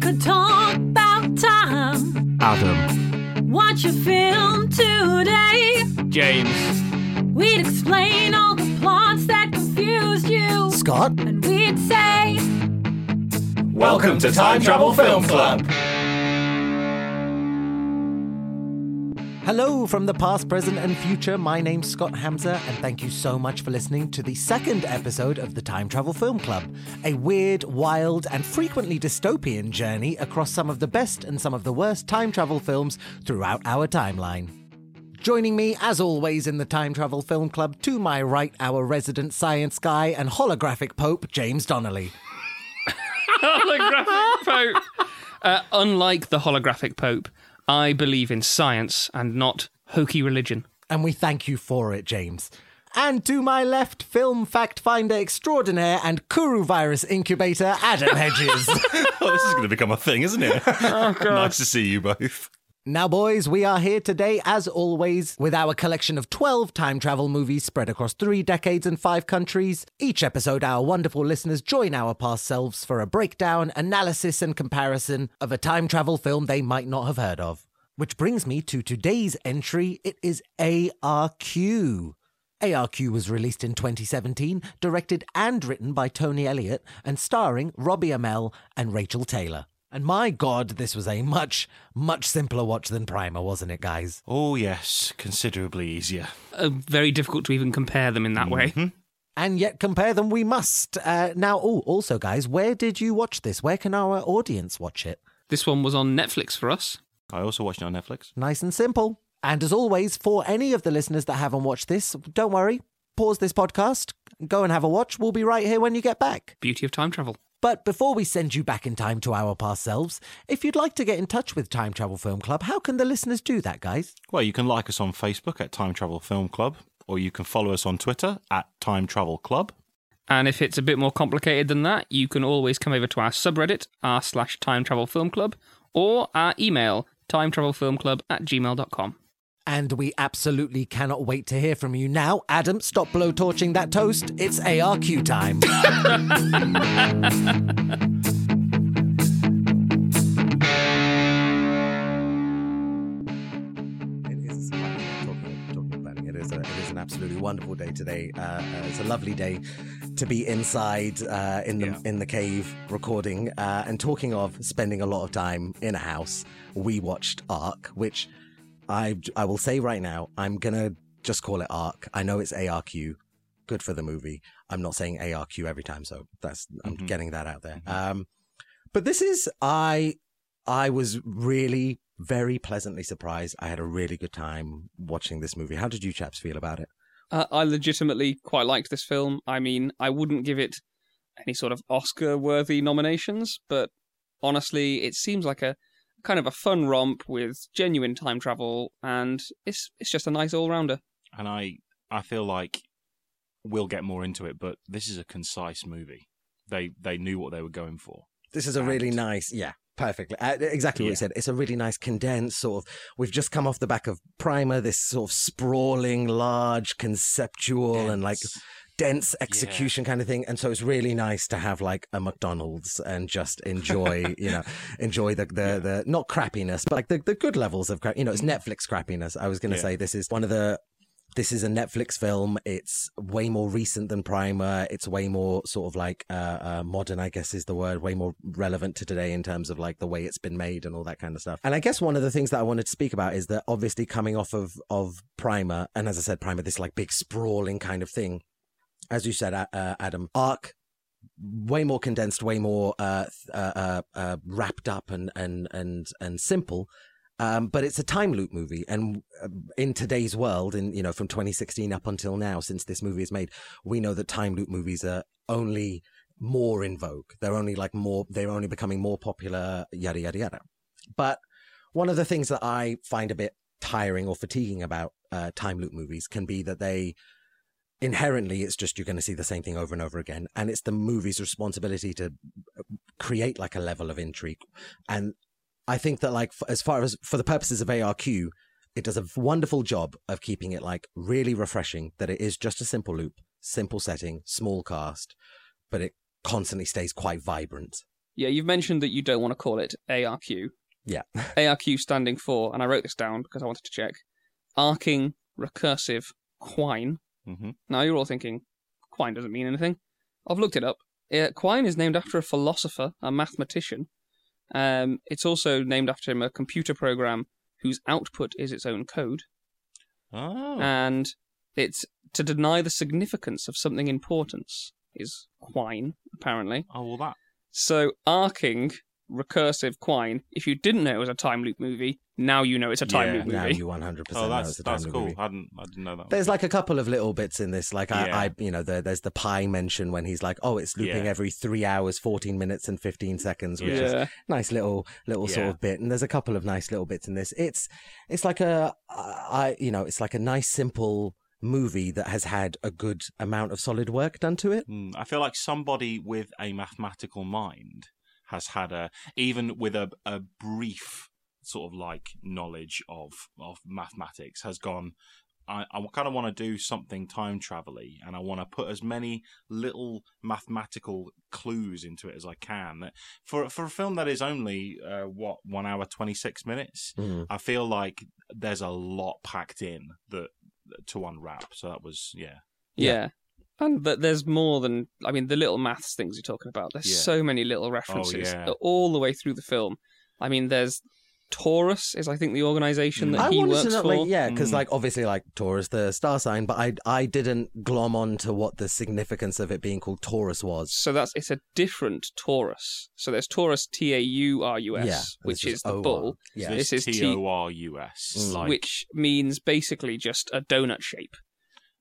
could talk about time. Adam. Watch a film today. James. We'd explain all the plots that confused you. Scott. And we'd say, Welcome to Time Travel Film Club. Hello from the past, present, and future. My name's Scott Hamza, and thank you so much for listening to the second episode of the Time Travel Film Club. A weird, wild, and frequently dystopian journey across some of the best and some of the worst time travel films throughout our timeline. Joining me, as always, in the Time Travel Film Club, to my right, our resident science guy and holographic pope, James Donnelly. holographic Pope. Uh, unlike the holographic Pope, I believe in science and not hokey religion. And we thank you for it, James. And to my left, film fact finder extraordinaire and Kuru virus incubator, Adam Hedges. Oh, this is going to become a thing, isn't it? oh, God. nice to see you both. Now, boys, we are here today, as always, with our collection of 12 time travel movies spread across three decades and five countries. Each episode, our wonderful listeners join our past selves for a breakdown, analysis, and comparison of a time travel film they might not have heard of. Which brings me to today's entry. It is ARQ. ARQ was released in 2017, directed and written by Tony Elliott, and starring Robbie Amell and Rachael Taylor. And my god, this was a much, much simpler watch than Primer, wasn't it, guys? Oh, yes, considerably easier. Uh, very difficult to even compare them in that mm-hmm. way. And yet compare them we must. Uh, now, oh, also, guys, where did you watch this? Where can our audience watch it? This one was on Netflix for us. I also watched it on Netflix. Nice and simple. And as always, for any of the listeners that haven't watched this, don't worry. Pause this podcast, go and have a watch. We'll be right here when you get back. Beauty of time travel. But before we send you back in time to our past selves, if you'd like to get in touch with Time Travel Film Club, how can the listeners do that, guys? Well, you can like us on Facebook at Time Travel Film Club, or you can follow us on Twitter at Time Travel Club. And if it's a bit more complicated than that, you can always come over to our subreddit, r slash Time Travel Film Club, or our email, timetravelfilmclub at gmail.com. And we absolutely cannot wait to hear from you now. Adam, stop blowtorching that toast. It's ARQ time. It is, talking, talking about it, it is, a, it is an absolutely wonderful day today. Uh, uh, it's a lovely day to be inside uh, in the Yeah. in the cave recording. Uh, and talking of spending a lot of time in a house, we watched Ark, which I I will say right now, I'm gonna just call it Ark. I know it's ARQ. Good for the movie. I'm not saying ARQ every time, so that's I'm Mhm. getting that out there. Mhm. Um, but this is I I was really very pleasantly surprised. I had a really good time watching this movie. How did you chaps feel about it? Uh, I legitimately quite liked this film. I mean, I wouldn't give it any sort of Oscar worthy nominations, but honestly, it seems like a kind of a fun romp with genuine time travel, and it's it's just a nice all rounder. And I, I feel like we'll get more into it, but this is a concise movie. They they knew what they were going for. This is a really nice, yeah, perfectly. Uh, exactly what you said. It's a really nice condensed sort of. We've just come off the back of Primer, this sort of sprawling, large, conceptual, and like Dense. execution kind of thing. And so it's really nice to have like a McDonald's and just enjoy, you know, enjoy the the, Yeah. the not crappiness, but like the, the good levels of crap. You know, it's Netflix crappiness. I was going to Yeah. say this is one of the. This is a Netflix film. It's way more recent than Primer. It's way more sort of like uh, uh, modern, I guess is the word. Way more relevant to today in terms of like the way it's been made and all that kind of stuff. And I guess one of the things that I wanted to speak about is that obviously coming off of of Primer, and as I said, Primer, this like big sprawling kind of thing as you said, uh, Adam, arc way more condensed, way more uh, uh, uh, uh, wrapped up and and and and simple. Um, but it's a time loop movie, and uh, in today's world, in you know, from 2016 up until now, since this movie is made, we know that time loop movies are only more in vogue. They're only like more. They're only becoming more popular. Yada yada yada. But one of the things that I find a bit tiring or fatiguing about uh, time loop movies can be that they inherently it's just you're going to see the same thing over and over again and it's the movie's responsibility to uh, create like a level of intrigue and i think that like as far as for the purposes of arq it does a wonderful job of keeping it like really refreshing that it is just a simple loop simple setting small cast but it constantly stays quite vibrant Yeah, you've mentioned that you don't want to call it ARQ. Yeah. ARQ standing for, and I wrote this down because I wanted to check, arcing recursive quine. Hmm Now you're all thinking, quine doesn't mean anything. I've looked it up. Uh, quine is named after a philosopher, a mathematician. Um, it's also named after him a computer program whose output is its own code, Oh. and it's to deny the significance of something importance is quine apparently. oh well, that. So arcing recursive quine. If you didn't know it was a time loop movie, now you know it's a time Yeah. loop Now you 100% Oh, know that's it's a that's time cool. movie. I didn't I didn't know that. There's like a couple of little bits in this, like I, Yeah. I you know, there, there's the pie mention when he's like, "Oh, it's looping Yeah. every three hours, fourteen minutes, and fifteen seconds," which is nice little little sort of bit. And there's a couple of nice little bits in this. It's it's like a I you know, it's like a nice simple movie that has had a good amount of solid work done to it. Mm, I feel like somebody with a mathematical mind has had a even with a, a brief sort of like knowledge of of mathematics has gone I, I kind of want to do something time travel and I want to put as many little mathematical clues into it as I can. For for a film that is only uh, what one hour twenty six minutes, Mm. I feel like there's a lot packed in that to unwrap. So that was yeah, Yeah. And that there's more than I mean the little maths things you're talking about. There's Yeah. so many little references yeah. all the way through the film. I mean there's Torus is I think the organization that I he works to know, for. like, yeah, because Mm. like obviously, like Taurus, the star sign, but I I didn't glom on to what the significance of it being called Torus was. So that's it's a different Taurus. So there's Taurus T A U R U Yeah, which this is the bull, Yeah, This is T- T O R U S. Mm. Which means basically just a donut shape.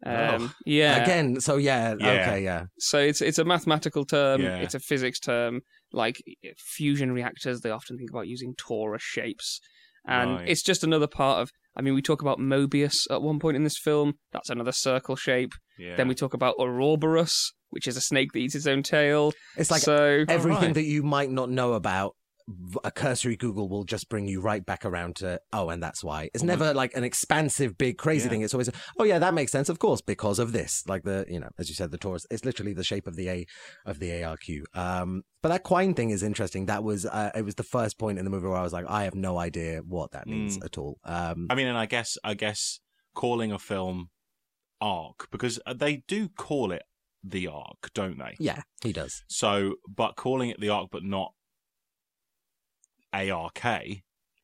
Um, Ugh. yeah. again. So yeah, Yeah. okay, yeah. So it's it's a mathematical term. Yeah. It's a physics term. Like fusion reactors, they often think about using torus shapes, and Right. it's just another part of. I mean, we talk about Mobius at one point in this film. That's another circle shape. yeah. Then we talk about Ouroboros, which is a snake that eats its own tail. It's like so. everything right. that you might not know about. A cursory Google will just bring you right back around to oh, and that's why. It's never like an expansive, big, crazy Yeah. thing. It's always oh yeah, that makes sense, of course, because of this. Like the you know, as you said, the Torus. It's literally the shape of the A of the ARQ. Um, but that Quine thing is interesting. That was uh, it was the first point in the movie where I was like, I have no idea what that means Mm. at all. Um, I mean, and I guess I guess calling a film arc because they do call it the arc, don't they? yeah, he does. So, but calling it the arc, but not ARK,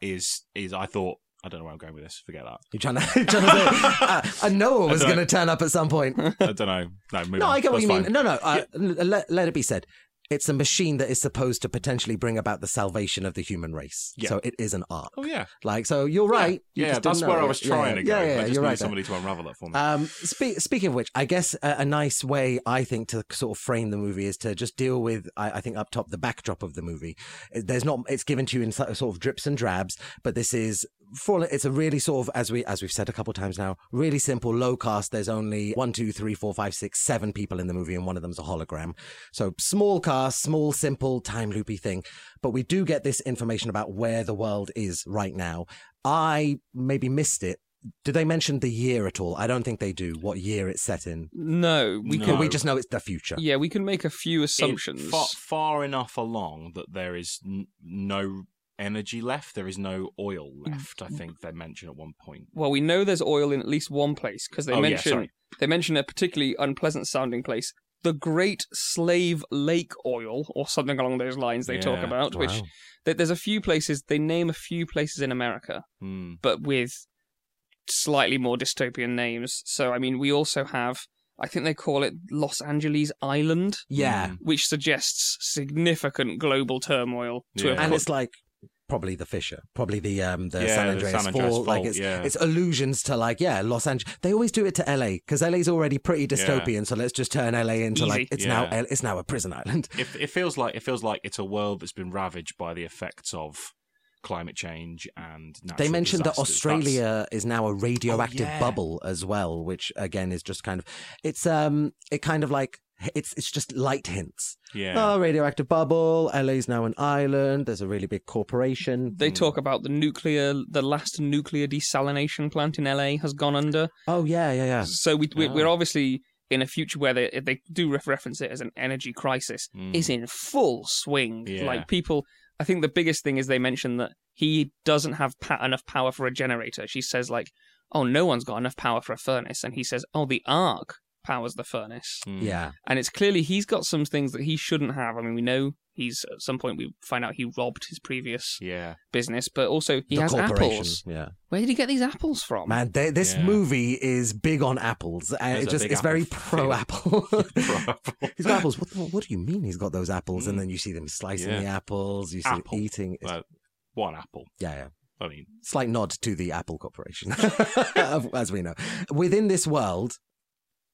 is is I thought I don't know where I'm going with this. Forget that. You're trying to, trying to uh, I know it was going to turn up at some point. I don't know. No, move No, on. I get what That's you mean. No, no. Uh, l- let, let it be said. It's a machine that is supposed to potentially bring about the salvation of the human race. Yeah. So it is an arc. Oh yeah, Like, so you're right. You yeah. just didn't that's where I was trying yeah, to go. Yeah, yeah, I just right. there. somebody to unravel that for me. Um, spe- speaking of which, I guess a, a nice way I think to sort of frame the movie is to just deal with, I, I think up top, the backdrop of the movie. There's not, it's given to you in sort of drips and drabs, but this is for it's a really sort of as we as we've said a couple times now, really simple, low cast. There's only one, two, three, four, five, six, seven people in the movie, and one of them's a hologram. So small cast, small, simple, time loopy thing. But we do get this information about where the world is right now. I maybe missed it. Do they mention the year at all? I don't think they do. What year it's set in? no, we No. can. We just know it's the future. Yeah, we can make a few It- assumptions. far, far enough along that there is n- no energy left. There is no oil Mm. left. I think they mention at one point. Well, we know there's oil in at least one place because they Oh, mention sorry. they mention a particularly unpleasant sounding place, the Great Slave Lake Oil, or something along those lines. They talk Yeah. about which Wow. th- there's a few places they name a few places in America, Hmm. but with slightly more dystopian names. So I mean, we also have I think they call it Los Angeles Island, Yeah. Mm. which suggests significant global turmoil to Yeah. And it's like probably the Fisher, probably the um the Yeah, San the Andreas, San Andreas Fault. Like it's yeah. it's allusions to like yeah Los Angeles. They always do it to LA because LA's already pretty dystopian. So let's just turn LA into like it's Yeah. now L- it's now a prison island. It, it feels like it feels like it's a world that's been ravaged by the effects of climate change and natural They mentioned that disasters. Australia is now a radioactive yeah. bubble as well, which again is just kind of it's um it kind of like it's it's just light hints. Yeah. Oh, radioactive bubble. LA's now an island. There's a really big corporation. They Mm. talk about the nuclear, the last nuclear desalination plant in LA has gone under. Oh yeah, yeah, yeah. So we, we we're Oh. obviously in a future where they they do reference it as an energy crisis Mm. is in full swing. Yeah. Like people, I think the biggest thing is they mention that he doesn't have pa- enough power for a generator. She says like, "Oh, no one's got enough power for a furnace," and he says, "Oh, the arc powers the furnace." Mm. Yeah. And it's clearly he's got some things that he shouldn't have. I mean, we know he's at some point we find out he robbed his previous Yeah. business, but also he the has apples. Yeah. Where did he get these apples from? Man, they, this Yeah. movie is big on apples. Uh, it just big it's very apple pro field. apple. Pro-apple. he's got apples. What, what do you mean he's got those apples? And Mm. then you see them slicing Yeah. the apples. You see Apple. them eating. It's- Well, one apple. yeah, yeah. I mean, Slight nod to the Apple Corporation, as we know. Within this world,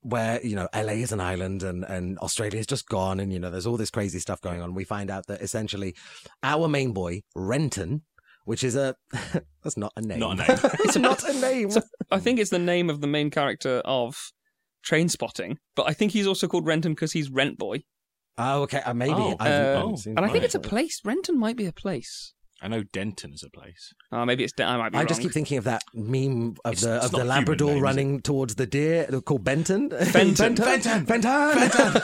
where you know LA is an island and and Australia is just gone, and you know there's all this crazy stuff going on. We find out that essentially our main boy Renton, which is a that's not a name. Not a name. it's not a name. So I think it's the name of the main character of Trainspotting, but I think he's also called Renton because he's Rent Boy. Oh, okay. Uh, maybe. Oh, I haven't- I uh, haven't And I think it's a place. Renton might be a place. I know Denton is a place. Oh, maybe it's. I might be I wrong. just keep thinking of that meme of It's- the it's of the Labrador name, running towards the deer uh, called Benton. Benton. Benton. Benton.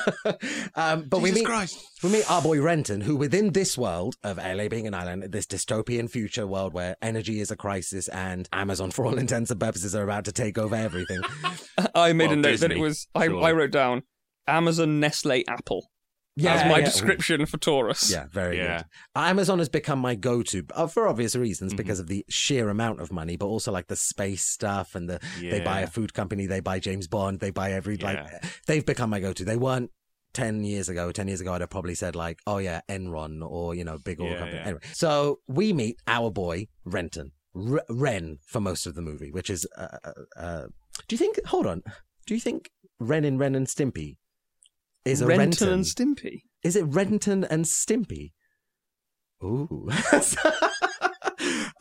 um, but we meet Christ. we meet our boy Renton, who within this world of LA being an island, this dystopian future world where energy is a crisis and Amazon, for all intents and purposes, are about to take over everything. I made Well, a note that it was. I, sure. I wrote down Amazon Nestle Apple Yeah, as my yeah. description for Torus. Yeah, very Yeah. good. Amazon has become my go-to uh, for obvious reasons Mhm. because of the sheer amount of money, but also like the space stuff and the they buy a food company, they buy James Bond, they buy every like they've become my go-to. They weren't. 10 years ago, 10 years ago, I'd have probably said, like, oh, yeah, Enron or, you know, big oil Yeah, company. yeah. Anyway, so we meet our boy, Renton, R- Ren, for most of the movie, which is, uh, uh, uh, do you think, hold on, do you think Ren in Ren and Stimpy is a Renton Renton? and Stimpy. Is it Renton and Stimpy? Ooh.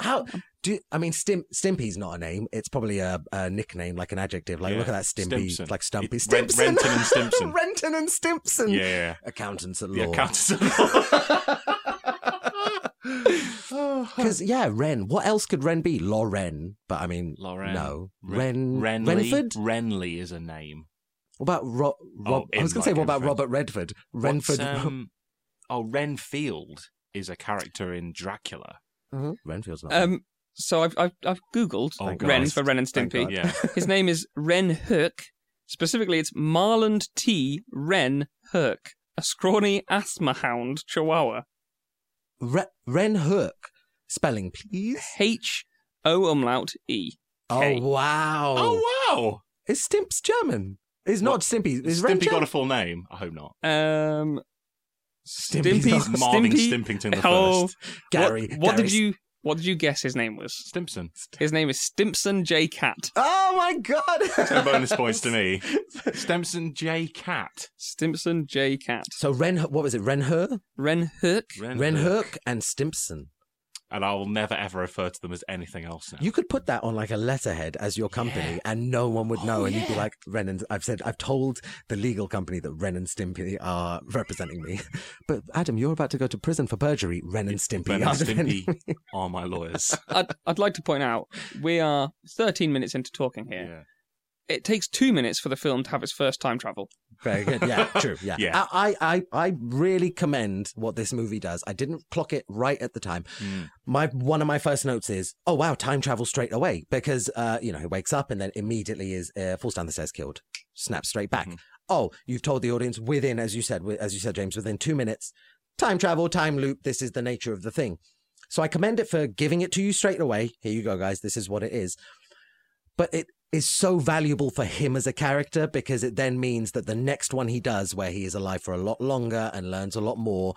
How do you, I mean Stim, Stimpy's not a name. It's probably a, a nickname, like an adjective. Like look at that Stimpy, Stimpson. like Stumpy. It- Ren- Renton and Stimpson. Renton and Stimpson. Yeah, yeah. Accountants at law. accountants at law. Because yeah, Ren. What else could Ren be? Loren. But I mean, Loren. no. Ren. Renly. Renford. Renly is a name. What about Ro- Rob? Oh, I was going to say, what about Renford. Robert Redford? Renford. Um, oh, Renfield is a character in Dracula. Uh-huh. Renfield's not. Um, so I've I've, I've googled Oh, Ren God. for Ren and Stimpy. Yeah. His name is Ren Herc. Specifically, it's Marland T. Ren Herc, a scrawny asthma hound chihuahua. Re- Ren Hook. Spelling, please. H O umlaut E. K. Oh wow! oh, wow. Is Stimps German? Is not What? Stimpy. Is Has Ren Stimpy got a full name? I hope not. Um, Stimpy's Stimpy's not- Marvin Stimpy. Stimpington the Oh, first. Gary. What, what Gary did you What did you guess his name was? Stimpson. His name is Stimpson J Cat. Oh my god! So bonus points to me. Stimpson J Cat. Stimpson J Cat. So Ren, what was it? Ren Her, Ren Herc. Ren Hook, and Stimpson. And I will never ever refer to them as anything else now. You could put that on like a letterhead as your company, Yeah. and no one would oh, know, Oh, and you'd be like Ren and I've said I've told the legal company that Ren and Stimpy are representing me, but Adam, you're about to go to prison for perjury. Ren and Stimpy, Ren are and Stimpy are my lawyers. I'd, I'd like to point out we are 13 minutes into talking here. Yeah. It takes two minutes for the film to have its first time travel. Very good. Yeah, true. Yeah. Yeah. I, I, I really commend what this movie does. I didn't clock it right at the time. Mm. My one of my first notes is, oh wow, time travel straight away because uh, you know he wakes up and then immediately is uh, falls down the stairs, killed, snaps straight back. Mhm. Oh, you've told the audience within, as you said, as you said, James, within two minutes, time travel, time loop. This is the nature of the thing. So I commend it for giving it to you straight away. Here you go, guys. This is what it is. But it is so valuable for him as a character because it then means that the next one he does, where he is alive for a lot longer and learns a lot more,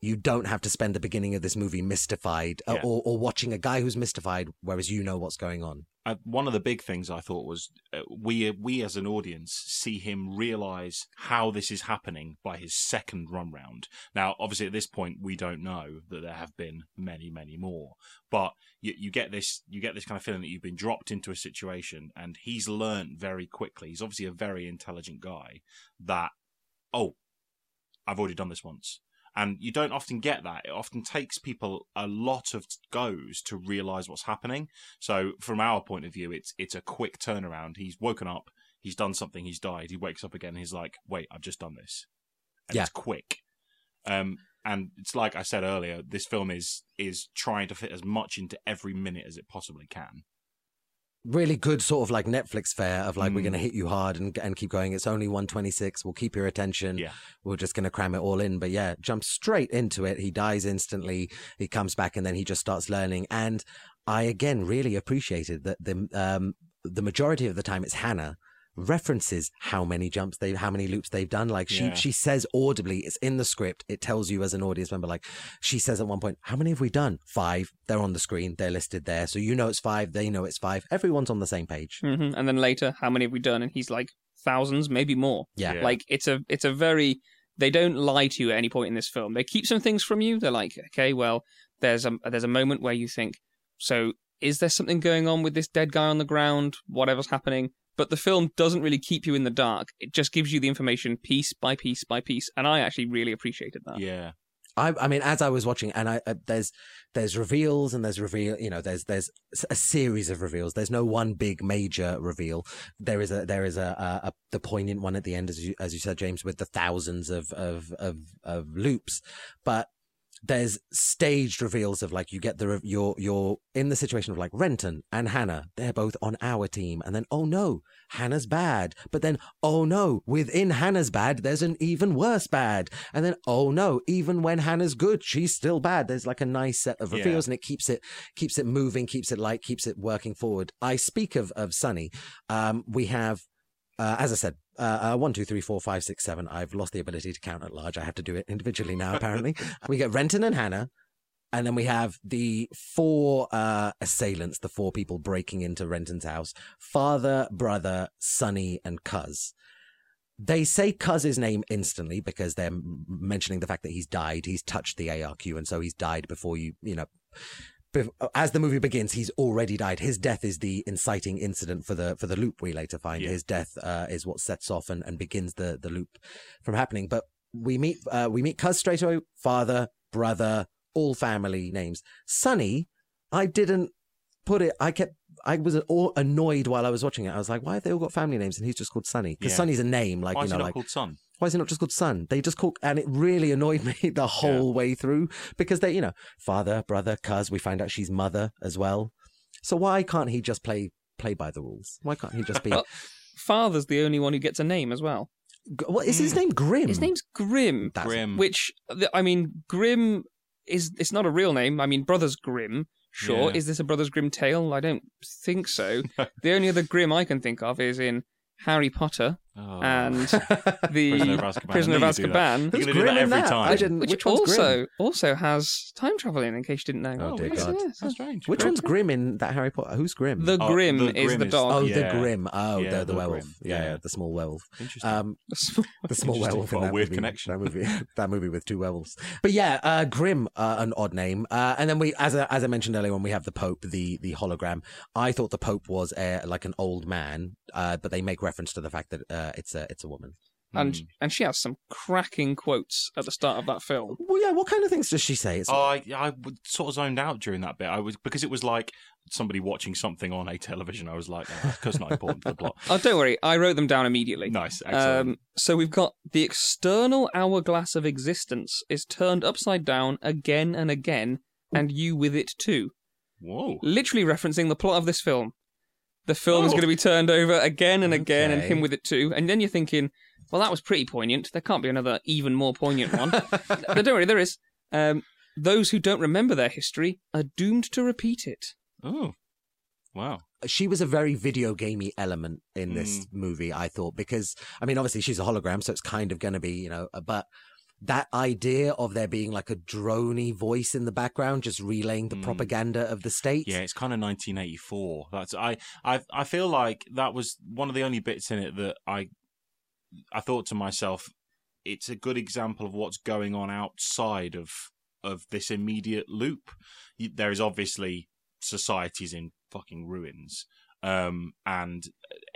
you don't have to spend the beginning of this movie mystified uh, Yeah. or, or watching a guy who's mystified, whereas you know what's going on. One of the big things I thought was uh, we we as an audience see him realize how this is happening by his second run round. Now, obviously, at this point, we don't know that there have been many, many more, but you, you get this you get this kind of feeling that you've been dropped into a situation, and he's learned very quickly. He's obviously a very intelligent guy. That oh, I've already done this once. And you don't often get that. It often takes people a lot of goes to realize what's happening. So from our point of view, it's it's a quick turnaround. He's woken up. he's done something, he's died. He wakes up again, and he's like, "Wait, I've just done this," and Yeah. it's quick. Um, and it's like I said earlier, this film is is trying to fit as much into every minute as it possibly can. Really good sort of like Netflix fare of like we're Mm. going to hit you hard and and keep going. It's only 126. We'll keep your attention. Yeah. We're just going to cram it all in. But yeah, jump straight into it. He dies instantly. He comes back and then he just starts learning. And I again really appreciated that the um the majority of the time it's Hannah references how many jumps they how many loops they've done like she Yeah. she says audibly it's in the script it tells you as an audience member like she says at one point how many have we done five they're on the screen they're listed there so you know it's five they know it's five everyone's on the same page hmm And then later, how many have we done? And he's like thousands, maybe more. yeah, Yeah. Like it's a it's a very they don't lie to you at any point in this film. They keep some things from you. They're like, okay, well, there's a there's a moment where you think, so is there something going on with this dead guy on the ground? Whatever's happening. But the film doesn't really keep you in the dark. It just gives you the information piece by piece by piece, and I actually really appreciated that. Yeah, I, I mean, as I was watching, and I, uh, there's there's reveals and there's reveal, you know, there's there's a series of reveals. There's no one big major reveal. There is a there is a, a, a the poignant one at the end, as you as you said, James, with the thousands of of of, of loops, but there's staged reveals of like you get the you're you're in the situation of like Renton and Hannah. They're both on our team. And then oh no Hannah's bad. But then oh no within Hannah's bad there's an even worse bad. And then oh no even when Hannah's good she's still bad. There's like a nice set of Yeah. reveals and it keeps it keeps it moving keeps it light keeps it working forward. I speak of of Sonny. Um we have uh, as I said, uh, uh, one, two, three, four, five, six, seven. I've lost the ability to count at large. I have to do it individually now, apparently. we get Renton and Hannah, and then we have the four uh, assailants, the four people breaking into Renton's house father, brother, Sonny, and Cuz. They say Cuz's name instantly because they're mentioning the fact that he's died. He's touched the ARQ, and so he's died before you, you know. Bef- As the movie begins, he's already died. His death is the inciting incident for the for the loop. We later find Yeah. his death uh, is what sets off and, and begins the the loop from happening. But we meet uh, we meet Cuz straight away. Father, brother, all family names. Sonny, I didn't put it. I kept. I was all annoyed while I was watching it. I was like, why have they all got family names and he's just called Sonny? Because Yeah. Sonny's a name, like why you is know, like called Son? Why is it not just called Son? They just call, and it really annoyed me the whole way through because they, you know, father, brother, cuz. We find out she's mother as well. So why can't he just play play by the rules? Why can't he just be? Well- Father's the only one who gets a name as well. what is his hmm. name? Grim. His name's Grim. That's- Grim. Which I mean, Grim is it's not a real name. I mean, Brothers Grimm. Sure, Yeah. is this a Brothers Grimm tale? I don't think so. the only other Grimm I can think of is in Harry Potter Oh. and the Prisoner of Azkaban. Prisoner of knew you'd do that. Azkaban, You're Who's gonna do Grim that in every that? time. I didn't. which, Which one's also Grim? also has time traveling. In case you didn't know. Oh, dear yes, God. yes, That's strange. Which one's Grim in that Harry Potter? Who's Grim? The Oh, Grim the is Grim the is- dog. oh, yeah. the Grim. Oh, Yeah, the, the the werewolf. Grim. Yeah, Yeah. the small werewolf. Interesting. Um, the small Interesting. werewolf in What a that weird movie. connection. That movie, that movie with two werewolves. But yeah, uh, Grim, uh, an odd name. Uh, and then we, as I, as I mentioned earlier, when we have the Pope, the the hologram. I thought the Pope was a, like an old man, uh, but they make reference to the fact that uh, it's a it's a woman. and Hmm. and she has some cracking quotes at the start of that film. Well, yeah. What kind of things does she say? It's Oh, I, I sort of zoned out during that bit. I was because it was like somebody watching something on a television. I was like, oh, that's not important to the plot. Oh, don't worry, I wrote them down immediately. Nice. Um, so we've got the external hourglass of existence is turned upside down again and again, and you with it too. Whoa. Literally referencing the plot of this film. The film is Oh. going to be turned over again and again, and him with it too. And then you're thinking, well, that was pretty poignant. There can't be another even more poignant one. but don't worry, there is. Um, those who don't remember their history are doomed to repeat it. Oh, wow. she was a very video gamey element in this movie, I thought, because I mean, obviously she's a hologram, so it's kind of going to be, you know, uh, but that idea of there being like a drony voice in the background, just relaying the Mm. propaganda of the state. Yeah, it's kind of 1984. That's I, I I feel like that was one of the only bits in it that I I thought to myself, it's a good example of what's going on outside of of this immediate loop. There is obviously societies in fucking ruins. Um, and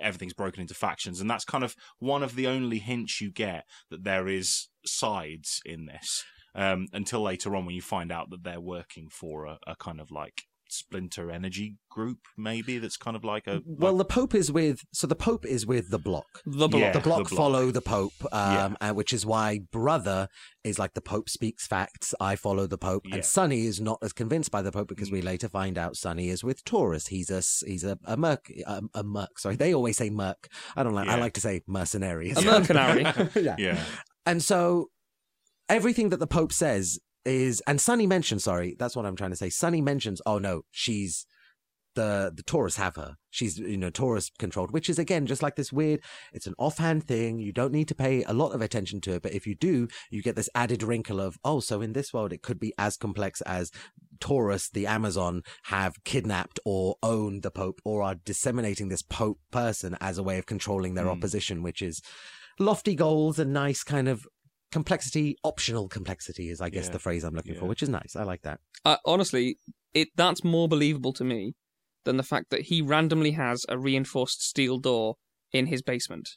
everything's broken into factions, and that's kind of one of the only hints you get that there is sides in this. Um, until later on, when you find out that they're working for a, a kind of like splinter energy group, maybe that's kind of like a Well, the Pope is with so the Pope is with the Block. The block. Yeah. the block the Block. follow the Pope, um, Yeah. and which is why brother is like the Pope speaks facts. I follow the Pope, Yeah. and Sonny is not as convinced by the Pope because we mm. later find out Sonny is with Torus. He's a he's a a merc a, a merc. Sorry, they always say merc. I don't like. I like to say mercenary. A mercenary. yeah. yeah, And so everything that the Pope says is, and Sonny mentions, sorry, that's what I'm trying to say. Sonny mentions, oh no, she's the the Torus have her. She's you know Torus controlled, which is again just like this weird. It's an offhand thing. You don't need to pay a lot of attention to it, but if you do, you get this added wrinkle of oh, so in this world it could be as complex as Torus, the Amazon, have kidnapped or owned the Pope or are disseminating this Pope person as a way of controlling their Hmm. opposition, which is lofty goals and nice kind of complexity optional complexity is i guess Yeah. the phrase i'm looking for which is nice i like that uh, honestly, it that's more believable to me than the fact that he randomly has a reinforced steel door in his basement.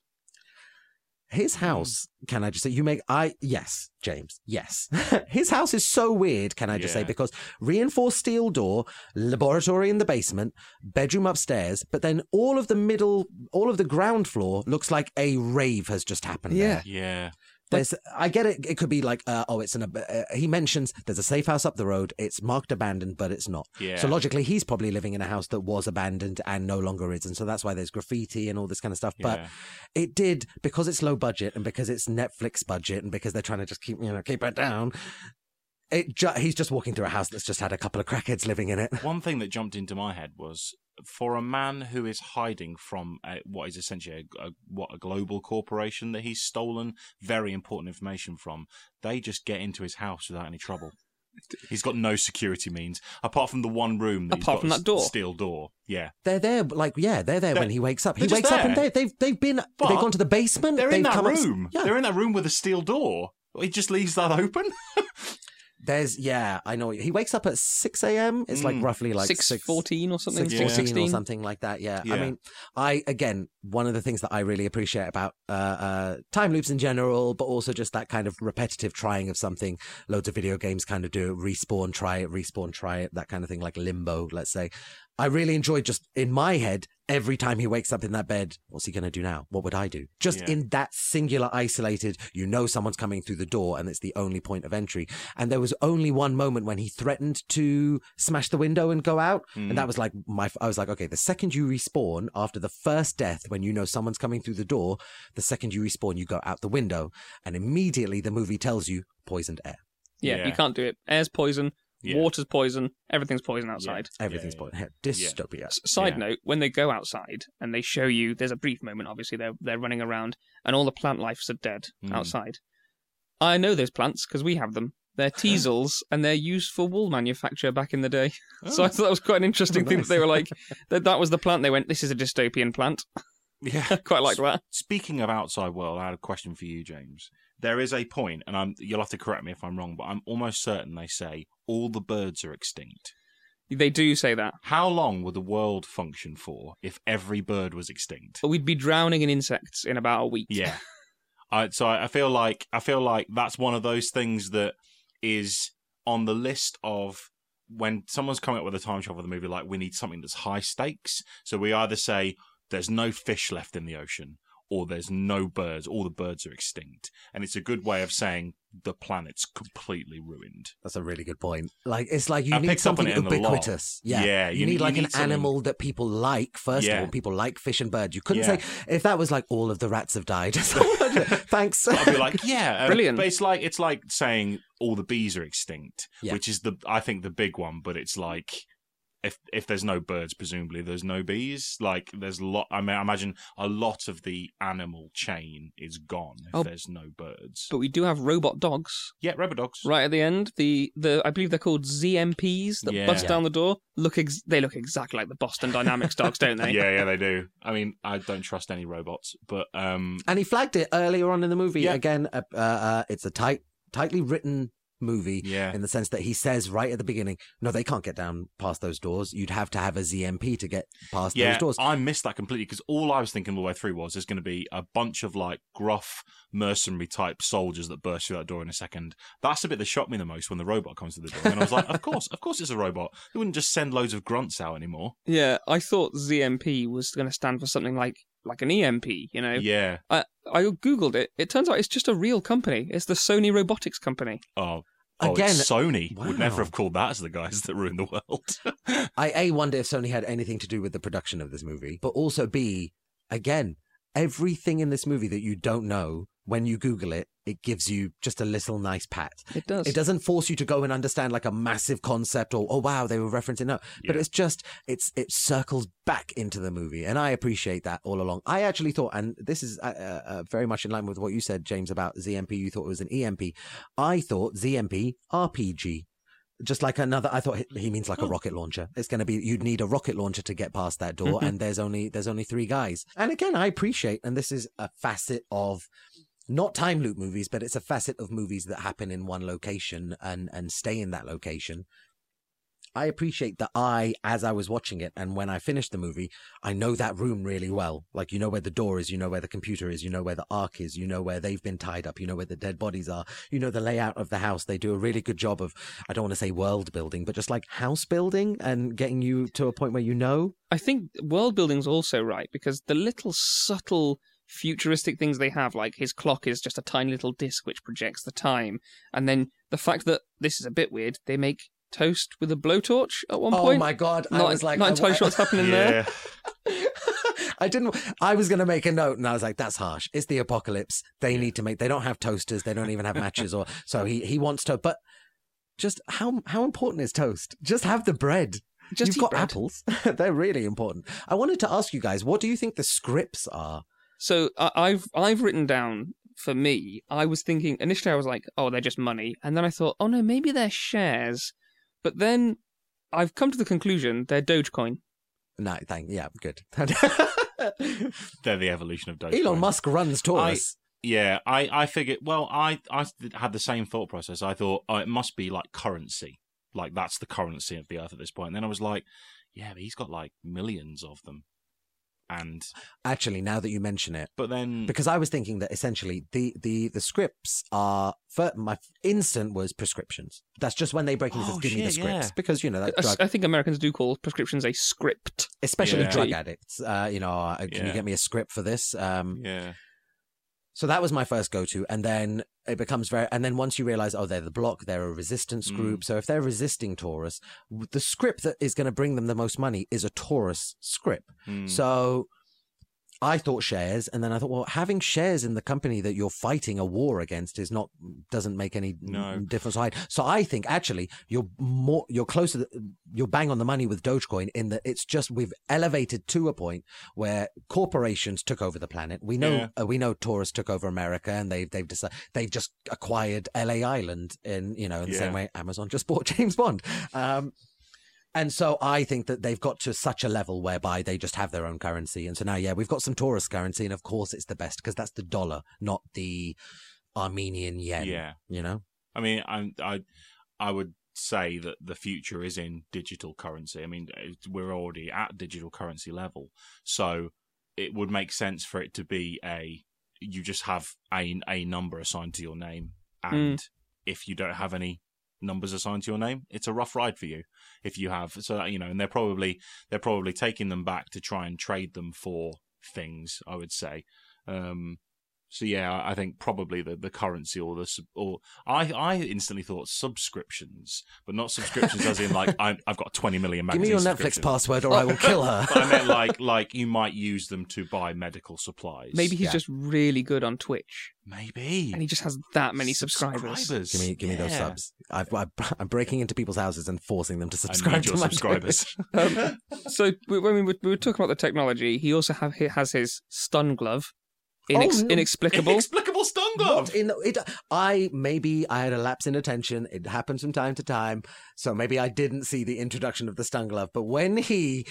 his house can i just say you make i yes james yes his house is so weird can i just say because reinforced steel door laboratory in the basement bedroom upstairs but then all of the middle all of the ground floor looks like a rave has just happened Yeah. there. yeah. There's, I get it. It could be like, uh, oh, it's an. Uh, he mentions there's a safe house up the road. It's marked abandoned, but it's not. Yeah. So logically, he's probably living in a house that was abandoned and no longer is, and so that's why there's graffiti and all this kind of stuff. But it did because it's low budget and because it's Netflix budget and because they're trying to just keep you know keep it down. It ju- he's just walking through a house that's just had a couple of crackheads living in it. One thing that jumped into my head was for a man who is hiding from a, what is essentially a, a what a global corporation that he's stolen very important information from. They just get into his house without any trouble. He's got no security means apart from the one room. That he's Apart got from that door. steel door. Yeah, They're there, like yeah, they're there They're- when he wakes up. He they're wakes just up and there. they, they've they've been But they've gone to the basement. they're they've in that come up- room. yeah, They're in that room with a steel door. He just leaves that open. There's yeah, I know. He wakes up at six a.m. It's like Mm. ring like six six fourteen or something. six Yeah. fourteen or 16. something like that. Yeah. I Yeah. mean, I again one of the things that I really appreciate about uh, uh, time loops in general, but also just that kind of repetitive trying of something. Loads of video games kind of do it. Respawn, try it. Respawn, try it. That kind of thing, like Limbo. Let's say. I really enjoy just in my head every time he wakes up in that bed. What's he going to do now? What would I do? Just Yeah. in that singular, isolated. You know, someone's coming through the door, and it's the only point of entry. And there was only one moment when he threatened to smash the window and go out, Mm. and that was like my. I was like, okay, the second you respawn after the first death, when you know someone's coming through the door, the second you respawn, you go out the window, and immediately the movie tells you poisoned air. Yeah, Yeah. you can't do it. Air's poison, Yeah. water's poison, everything's poison outside. Everything's yeah. poisoned. Dystopia. S- Side Yeah. note: When they go outside and they show you, there's a brief moment. Obviously, they're they're running around and all the plant lives are dead Mm. outside. I know those plants because we have them. They're teasels and they're used for wool manufacture back in the day. So I thought that was quite an interesting Oh, thing nice. that they were like that. That was the plant. They went, "This is a dystopian plant." yeah. quite like that. Speaking of outside world, I had a question for you, James. There is a point, and I'm you'll have to correct me if I'm wrong, but I'm almost certain they say all the birds are extinct. They do say that, How long would the world function for if every bird was extinct? we'd be drowning in insects in about a week. Yeah. I, so I I feel like I feel like that's one of those things that is on the list of when someone's coming up with a time travel of the movie, like we need something that's high stakes. So we either say there's no fish left in the ocean, or there's no birds, all the birds are extinct, and it's a good way of saying the planet's completely ruined. That's a really good point. Like it's like you I need picked up on something it in the law. ubiquitous. Yeah, Yeah, You, you need need- like you an need something- animal that people like. First Yeah. of all, people like fish and birds. You couldn't Yeah. say if that was like all of the rats have died. Thanks. I'd be like, yeah, uh, Brilliant. But it's like it's like saying all the bees are extinct, Yeah. which is the I think the big one. But it's like if if there's no birds, presumably there's no bees. Like there's a lot. I mean, I imagine a lot of the animal chain is gone if Oh. there's no birds. But we do have robot dogs yeah, robot dogs. right at the end. The the I believe they're called ZMPs that Yeah. bust Yeah. down the door. Look, ex- they look exactly like the Boston Dynamics dogs, don't they? Yeah, yeah, they do. I mean, I don't trust any robots, but um, and he flagged it earlier on in the movie. Yeah. Again, uh, uh, uh, it's a tight, tightly written movie Yeah. in the sense that he says right at the beginning, no, they can't get down past those doors. You'd have to have a ZMP to get past Yeah, those doors. I missed that completely because all I was thinking all the way through was there's going to be a bunch of like gruff mercenary type soldiers that burst through that door in a second. That's the bit that shocked me the most when the robot comes to the door. And I was like, of course, of course it's a robot. They wouldn't just send loads of grunts out anymore. Yeah, I thought ZMP was going to stand for something like like an EMP. You know, Yeah. I I googled it. It turns out it's just a real company. It's the Sony Robotics Company. Oh. Oh, Again, Sony would never have called that as the guys that ruined the world. I A wonder if Sony had anything to do with the production of this movie, but also B, again, everything in this movie that you don't know when you Google it, it gives you just a little nice pat. It does. It doesn't force you to go and understand like a massive concept or oh wow they were referencing no, but it's just it's it circles back into the movie, and I appreciate that all along. I actually thought, and this is uh, uh, uh, very much in line with what you said, James, about ZMP. You thought it was an EMP. I thought ZMP RPG. Just like another, I thought he- he means like a Oh. rocket launcher. It's going to be you'd need a rocket launcher to get past that door, and there's only there's only three guys. And again, I appreciate, and this is a facet of not time loop movies, but it's a facet of movies that happen in one location and and stay in that location. I appreciate that I, as I was watching it, and when I finished the movie, I know that room really well. Like you know where the door is, you know where the computer is, you know where the ark is, you know where they've been tied up, you know where the dead bodies are, you know the layout of the house. They do a really good job of, I don't want to say world building, but just like house building and getting you to a point where you know. I think world building's also right because the little subtle futuristic things they have, like his clock is just a tiny little disc which projects the time, and then the fact that this is a bit weird, they make toast with a blowtorch at one oh point. Oh my god! I was like, not entirely sure what's happening there. I didn't. I was going to make a note, and I was like, "That's harsh. It's the apocalypse. They need to make. They don't have toasters. They don't even have matches, or so he he wants to. But just how how important is toast? Just have the bread. Just You've eat got bread. apples. They're really important. I wanted to ask you guys, what do you think the scripts are? So I I've I've written down for me. I was thinking initially I was like, oh, they're just money, and then I thought, oh no, maybe they're shares. But then I've come to the conclusion they're Dogecoin. No, thank. Yeah, good. They're the evolution of Dogecoin. Elon Musk runs Torus. Yeah, I, I figured. Well, I, I had the same thought process. I thought, oh, it must be like currency. Like that's the currency of the Earth at this point. And then I was like, yeah, but he's got like millions of them. And Actually, now that you mention it, but then because I was thinking that essentially the the the scripts are. For, my instant was prescriptions. That's just when they break into Oh, give me the shit, scripts yeah. because you know that I- drug I think Americans do call prescriptions a script. especially Yeah. drug addicts. Uh, you know, uh, can you get me a script for this? Um, yeah, So that was my first go to, and then it becomes very. And then once you realize, oh, they're the block, they're a resistance Mm. group. So if they're resisting Torus, the script that is going to bring them the most money is a Torus script. Hmm. So I thought shares, and then I thought, well, having shares in the company that you're fighting a war against is not doesn't make any No. difference. So I think actually you're more you're closer, you're bang on the money with Dogecoin in that it's just we've elevated to a point where corporations took over the planet. We know Yeah. uh, we know Torus took over America, and they've they've decided they've just acquired L.A. Island in you know in the same way Amazon just bought James Bond. Um, and so I think that they've got to such a level whereby they just have their own currency. And so now, yeah, we've got some tourist currency, and of course it's the best because that's the dollar, not the Armenian yen. yeah. You know? I mean, I, I, I would say that the future is in digital currency. I mean, it's- we're already at digital currency level, so it would make sense for it to be a you just have a a number assigned to your name, hmm. and if you don't have any numbers assigned to your name, it's a rough ride for you. If you have, so you know, and they're probably they're probably taking them back to try and trade them for things. I would say. Um, so yeah, I think probably the, the currency or the sub- or I I instantly thought subscriptions, but not subscriptions as in like I, I've got twenty million. Give me your Netflix password or I will kill her. But I meant like like you might use them to buy medical supplies. Maybe he's Yeah. just really good on Twitch maybe and he just has that many subscribers. give me, give me those subs. I've, I've, I'm breaking into people's houses and forcing them to I subscribe need to your my subscribers. Um, so when we were, we were talking about the technology, he also have he has his stun glove, Inex- Oh, inexplicable. Inexplicable stun glove. What in it? I maybe I had a lapse in attention. It happens from time to time, so maybe I didn't see the introduction of the stun glove. But when he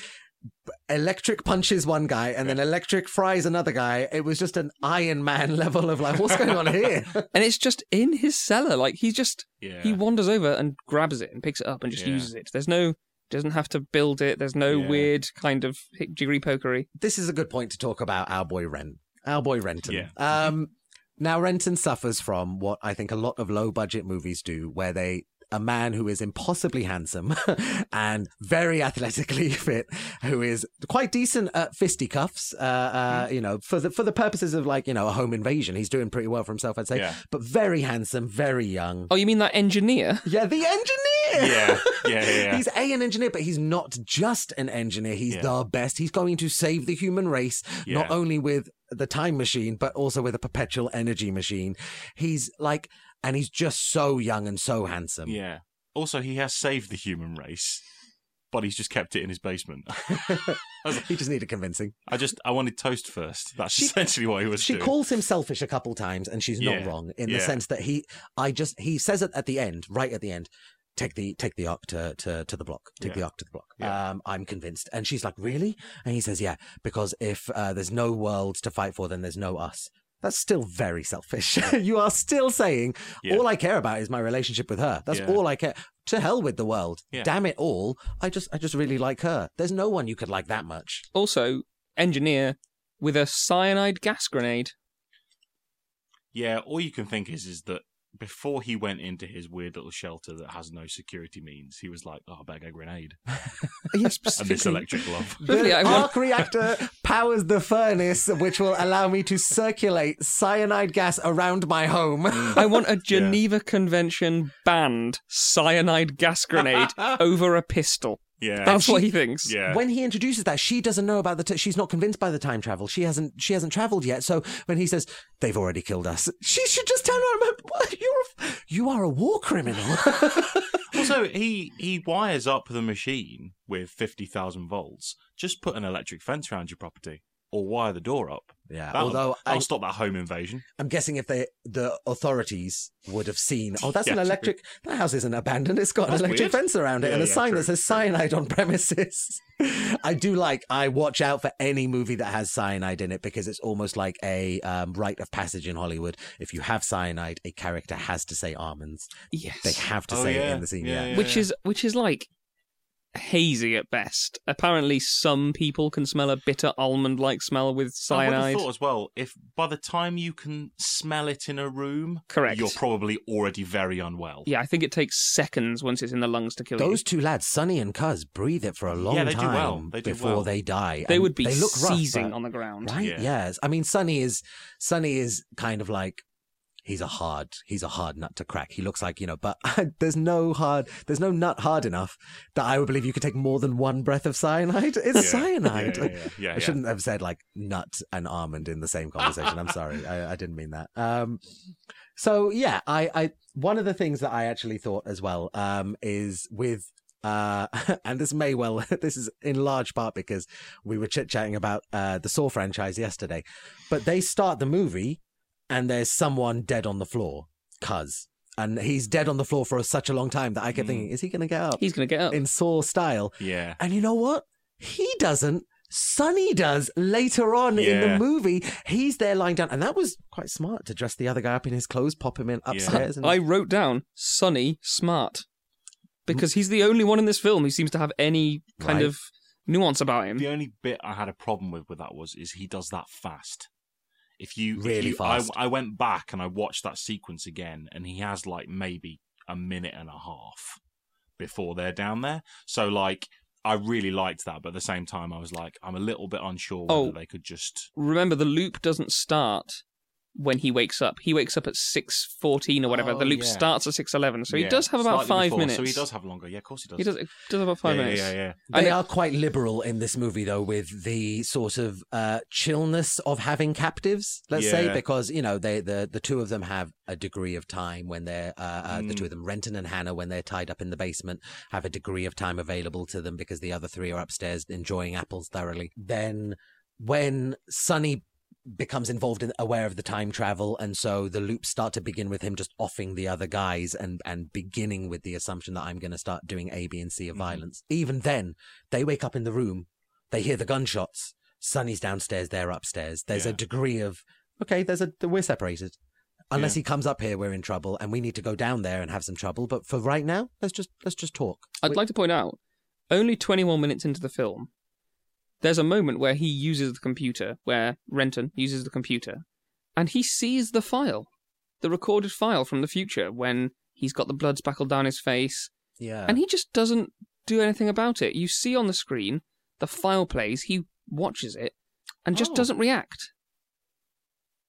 electric punches one guy and then electric fries another guy. It was just an Iron Man level of like, what's going on here? And it's just in his cellar. Like he just Yeah. he wanders over and grabs it and picks it up and just Yeah. uses it. There's no doesn't have to build it. There's no Yeah. weird kind of jiggery pokery. this is a good point to talk about our boy Rent. Our boy Renton. Yeah. Um, now Renton suffers from what I think a lot of low budget movies do, where they a man who is impossibly handsome and very athletically fit, who is quite decent at fisticuffs. Uh, uh, Mm-hmm. you know, for the for the purposes of like you know a home invasion, he's doing pretty well for himself, I'd say. Yeah. But very handsome, very young. Oh, you mean that engineer? Yeah, the engineer. Yeah, yeah, yeah, yeah. He's A, an engineer, but he's not just an engineer. He's Yeah. the best. He's going to save the human race, not only with the time machine, but also with a perpetual energy machine. He's like, and he's just so young and so handsome. Yeah. Also, he has saved the human race, but he's just kept it in his basement. he just needed convincing. I just I wanted toast first. That's She- essentially what he was She doing. calls him selfish a couple times, and she's not Yeah. wrong in the sense that he, I just, he says it at the end, right at the end. Take the take the ARQ to, to, to the block. Take Yeah. the ARQ to the block. Yeah. Um, I'm convinced. And she's like, really? And he says, yeah, because if uh, there's no worlds to fight for, then there's no us. That's still very selfish. you are still saying Yeah. all I care about is my relationship with her. That's Yeah. all I care. To hell with the world. Yeah. Damn it all. I just I just really like her. There's no one you could like that much. Also, engineer with a cyanide gas grenade. Yeah, all you can think is is that before he went into his weird little shelter that has no security means, he was like, "Oh, I better get a grenade Yes, and this specifically. electric glove." The I arc reactor powers the furnace, which will allow me to circulate cyanide gas around my home. Mm. I want a Geneva Convention banned cyanide gas grenade over a pistol. Yeah, That's what he thinks. yeah, When he introduces that, she doesn't know about the. T- she's not convinced by the time travel. She hasn't. She hasn't traveled yet. So when he says they've already killed us, she should just turn around. and go, "What? You're a, you are a war criminal. Also, he he wires up the machine with fifty thousand volts. Just put an electric fence around your property, or wire the door up. yeah. That'll, Although I, that'll stop that home invasion. I'm guessing if they the authorities would have seen, oh, that's Yeah, an true. electric. That house isn't abandoned. It's got That's an electric weird. fence around it Yeah, and a yeah, sign true, that says cyanide on premises. I do like. I watch out for any movie that has cyanide in it because it's almost like a um, rite of passage in Hollywood. If you have cyanide, a character has to say almonds. Yes. They have to Oh, say it in the scene. Yeah, Yeah. yeah. which is which is like hazy at best. Apparently, some people can smell a bitter almond-like smell with cyanide. I would have thought as well, if by the time you can smell it in a room, Correct. you're probably already very unwell. Yeah, I think it takes seconds once it's in the lungs to kill you. Those two lads, Sonny and Cuz, breathe it for a long Yeah, they do time well. They do before well. they die. They and would be they look rough, seizing but- on the ground. Right? Yeah. Yes. I mean, Sonny is Sonny is kind of like he's a hard he's a hard nut to crack. He looks like you know, but there's no hard there's no nut hard enough that I would believe you could take more than one breath of cyanide. It's Yeah. cyanide. Yeah, yeah, yeah, I shouldn't have said like nut and almond in the same conversation. I'm sorry. I, I didn't mean that. Um, so yeah, I, I one of the things that I actually thought as well um, is with uh, and this may well this is in large part because we were chit chatting about uh, the Saw franchise yesterday, but they start the movie and there's someone dead on the floor, cuz. And he's dead on the floor for such a long time that I kept Mm. thinking, is he going to get up He's going to get up. in Saw style? Yeah. And you know what? He doesn't. Sonny does later on in the Yeah. movie. He's there lying down, and that was quite smart to dress the other guy up in his clothes, pop him in upstairs. And I wrote down Sonny Smart because he's the only one in this film who seems to have any kind Right. of nuance about him. The only bit I had a problem with with that was is he does that fast. If you if Really you- fast. I, I went back and I watched that sequence again, and he has like maybe a minute and a half before they're down there. So like, I really liked that, but at the same time, I was like, I'm a little bit unsure whether Oh. they could just. Remember, the loop doesn't start when he wakes up. He wakes up at six fourteen or whatever. Oh, the loop yeah. starts at six eleven, so he does have about slightly five before, minutes. So he does have longer. Yeah, of course he does. He does. He does have about five yeah, minutes. Yeah, yeah, they and- are quite liberal in this movie, though, with the sort of uh, chillness of having captives. Let's say because you know they the the two of them have a degree of time when they're uh, uh, the Mm. two of them, Renton and Hannah, when they're tied up in the basement, have a degree of time available to them because the other three are upstairs enjoying apples thoroughly. Then when Sonny becomes involved in aware of the time travel and so the loops start to begin with him just offing the other guys and and beginning with the assumption that I'm going to start doing A B and C of Mhm. violence even then they wake up in the room They hear the gunshots. Sonny's downstairs, they're upstairs. There's a degree of okay. There's a we're separated. Unless Yeah. he comes up here, we're in trouble, and we need to go down there and have some trouble. But for right now, let's just let's just talk. I'd We- like to point out, only 21 minutes into the film, there's a moment where he uses the computer, where Renton uses the computer, and he sees the file, the recorded file from the future when he's got the blood spackled down his face, yeah, and he just doesn't do anything about it. You see on the screen, the file plays, he watches it, and just Oh. doesn't react.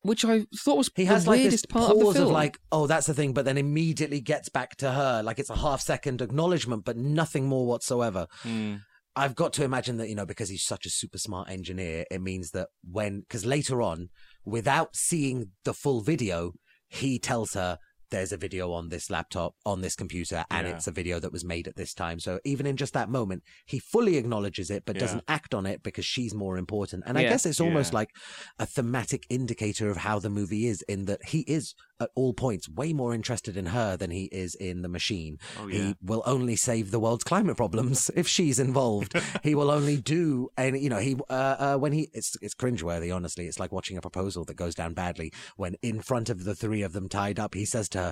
Which I thought was he the has like this weirdest part of the pause film. of like, oh, that's the thing, but then immediately gets back to her, like it's a half second acknowledgement, but nothing more whatsoever. Hmm. I've got to imagine that, you know, because he's such a super smart engineer, it means that when, because later on, without seeing the full video, he tells her there's a video on this laptop, on this computer, and Yeah. it's a video that was made at this time. So even in just that moment, he fully acknowledges it, but Yeah. doesn't act on it because she's more important. And I guess it's almost Yeah. like a thematic indicator of how the movie is, in that he is at all points way more interested in her than he is in the machine. Oh yeah. He will only save the world's climate problems if she's involved. he will only do, and you know, he uh, uh, when he it's it's cringeworthy. Honestly, it's like watching a proposal that goes down badly. When in front of the three of them tied up, he says to her.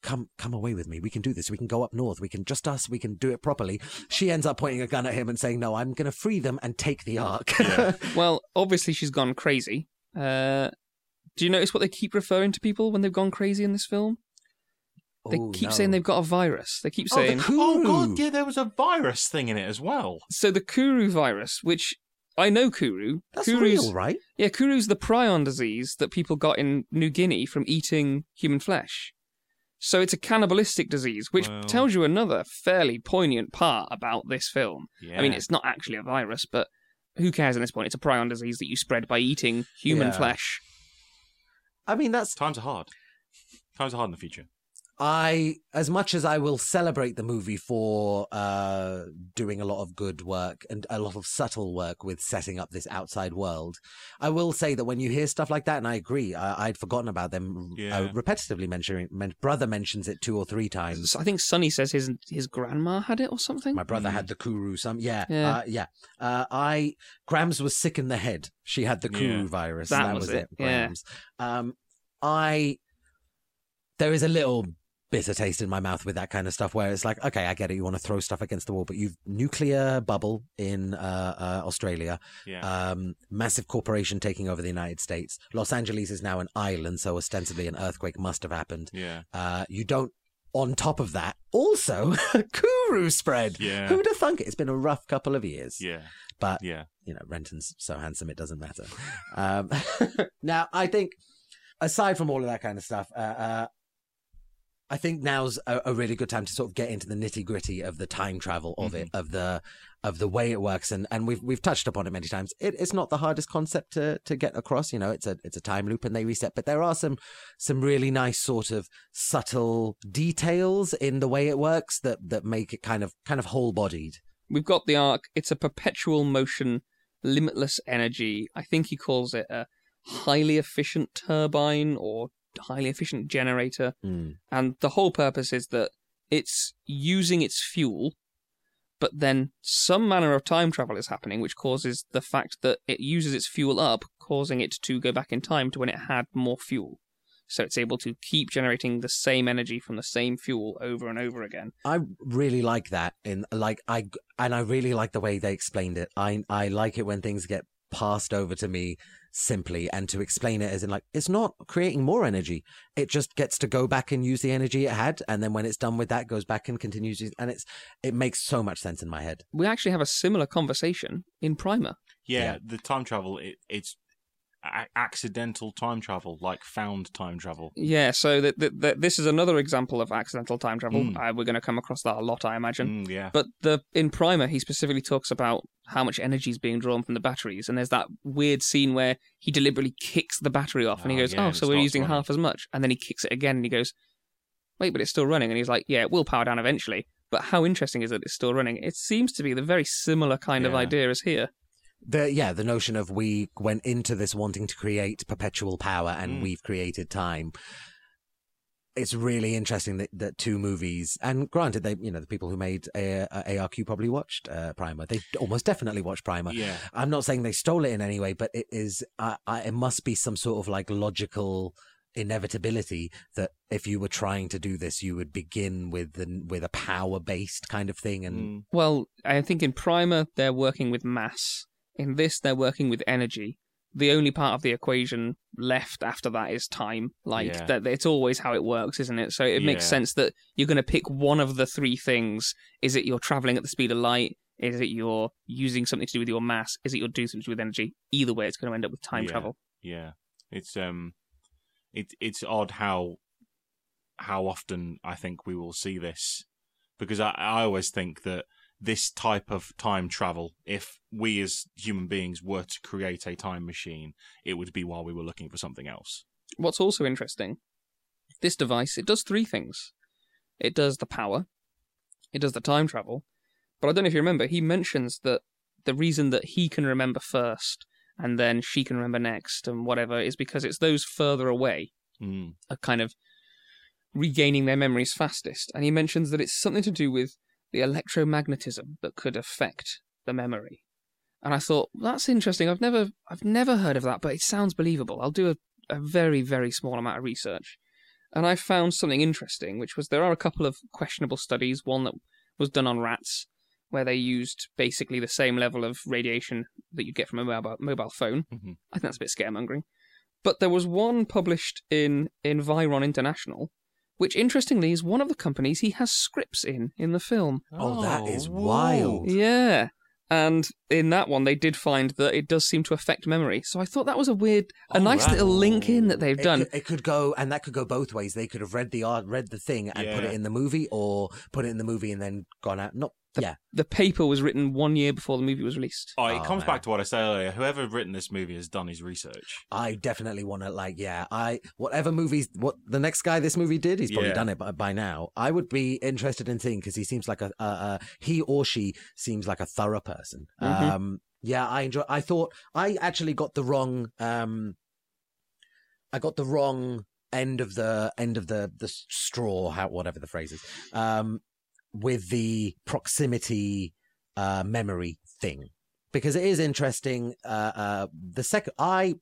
Come, come away with me. We can do this. We can go up north. We can just us. We can do it properly. She ends up pointing a gun at him and saying, "No, I'm going to free them and take the ARQ." Yeah. Well, obviously she's gone crazy. Uh, do you notice what they keep referring to people when they've gone crazy in this film? They Oh, keep no. saying they've got a virus. They keep Oh, the saying Oh god, yeah, there was a virus thing in it as well. so the Kuru virus, which I know Kuru. That's Kuru's, real, right? Yeah, Kuru's the prion disease that people got in New Guinea from eating human flesh. So it's a cannibalistic disease, which Well- tells you another fairly poignant part about this film. Yeah. I mean, it's not actually a virus, but who cares at this point? It's a prion disease that you spread by eating human Yeah. flesh. I mean, that's times are hard. Times are hard in the future. I, as much as I will celebrate the movie for uh, doing a lot of good work and a lot of subtle work with setting up this outside world, I will say that when you hear stuff like that, and I agree, I, I'd forgotten about them Yeah. uh, repetitively mentioning. Men- brother mentions it two or three times. I think Sonny says his his grandma had it or something. My brother Mm. had the Kuru. Some yeah, Yeah. Uh, yeah. Uh, I Grams was sick in the head. She had the Kuru Yeah. virus. That That, was was, it, it. yeah. Um, I there is a little bitter taste in my mouth with that kind of stuff where it's like, okay, I get it. You want to throw stuff against the wall, but you've nuclear bubble in uh, uh, Australia, Yeah. um, massive corporation taking over the United States. Los Angeles is now an island, so ostensibly an earthquake must have happened. yeah. Uh, you don't. On top of that, also Kuru spread. Yeah. Who'd have thunk it? It's been a rough couple of years. Yeah. But Yeah. you know, Renton's so handsome it doesn't matter. Um, now, I think aside from all of that kind of stuff, uh, uh, I think now's a, a really good time to sort of get into the nitty gritty of the time travel of it, mm-hmm. of the of the way it works, and and we've we've touched upon it many times. It, it's not the hardest concept to to get across. You know, it's a it's a time loop and they reset, but there are some some really nice sort of subtle details in the way it works that that make it kind of kind of whole bodied. We've got the ARQ. It's a perpetual motion, limitless energy. I think he calls it a highly efficient turbine or highly efficient generator. Mm. And the whole purpose is that it's using its fuel, but then some manner of time travel is happening, which causes the fact that it uses its fuel up, causing it to go back in time to when it had more fuel. So it's able to keep generating the same energy from the same fuel over and over again. I really like that in like I and I really like the way they explained it. I I like it when things get passed over to me simply and to explain it as in like it's not creating more energy. It just gets to go back and use the energy it had and then when it's done with that goes back and continues use- and it's it makes so much sense in my head. We actually have a similar conversation in Primer. Yeah, Yeah. the time travel it, it's a- accidental time travel, like found time travel. Yeah, so that that that this is another example of accidental time travel. Mm. Uh, we're going to come across that a lot, I imagine. Mm, yeah, But the in Primer, he specifically talks about how much energy is being drawn from the batteries, and there's that weird scene where he deliberately kicks the battery off, and he Oh, goes, yeah, "Oh, so we're using running. half as much," and then he kicks it again, and he goes, "Wait, but it's still running," and he's like, "Yeah, it will power down eventually." But how interesting is it it's still running? It seems to be the very similar kind of idea as here. The yeah, the notion of we went into this wanting to create perpetual power and Mm. we've created time. it's really interesting that, that two movies, and granted, they you know the people who made A- uh, ARQ probably watched uh, Primer. They almost definitely watched Primer. Yeah. I'm not saying they stole it in any way, but it is. Uh, I, it must be some sort of like logical inevitability that if you were trying to do this, you would begin with the, with a power based kind of thing, and Mm. Well, I think in Primer they're working with mass. In this, they're working with energy. The only part of the equation left after that is time. Like Yeah. that, it's always how it works, isn't it? So it makes Yeah. sense that you're going to pick one of the three things. Is it you're traveling at the speed of light? Is it you're using something to do with your mass? Is it you're doing something to do with energy? Either way, it's going to end up with time Yeah. travel. Yeah, it's um, it it's odd how how often I think we will see this because I I always think that this type of time travel, if we as human beings were to create a time machine, it would be while we were looking for something else. What's also interesting, this device, it does three things. It does the power, it does the time travel, but I don't know if you remember, he mentions that the reason that he can remember first and then she can remember next and whatever is because it's those further away Mm. are kind of regaining their memories fastest. And he mentions that it's something to do with the electromagnetism that could affect the memory. And I thought that's interesting. I've never I've never heard of that, but it sounds believable. I'll do a, a very very small amount of research, and I found something interesting, which was there are a couple of questionable studies. One that was done on rats, where they used basically the same level of radiation that you get from a mobile mobile phone. Mhm. I think that's a bit scaremongering. But there was one published in Environ International, which interestingly is one of the companies he has scripts in in the film. Oh, that is oh, wild. Yeah. And in that one, they did find that it does seem to affect memory. So I thought that was a weird, a Oh, nice right. little link in that they've It done. could, it could go, and that could go both ways. They could have read the art, read the thing, and put Yeah. it in the movie, or put it in the movie and then gone out. Not, yeah, The paper was written one year before the movie was released. Oh, it Oh, comes man. back to what I said earlier. Whoever written this movie has done his research. I definitely want to like, yeah, I whatever movies, what the next guy this movie did, he's probably Yeah. done it by, by now. I would be interested in seeing because he seems like a, uh, uh, he or she seems like a thorough person. Mhm. Um, yeah, I enjoy. I thought I actually got the wrong, um, I got the wrong end of the end of the the straw, how whatever the phrase is, um, with the proximity uh, memory thing because it is interesting. Uh, uh, the second I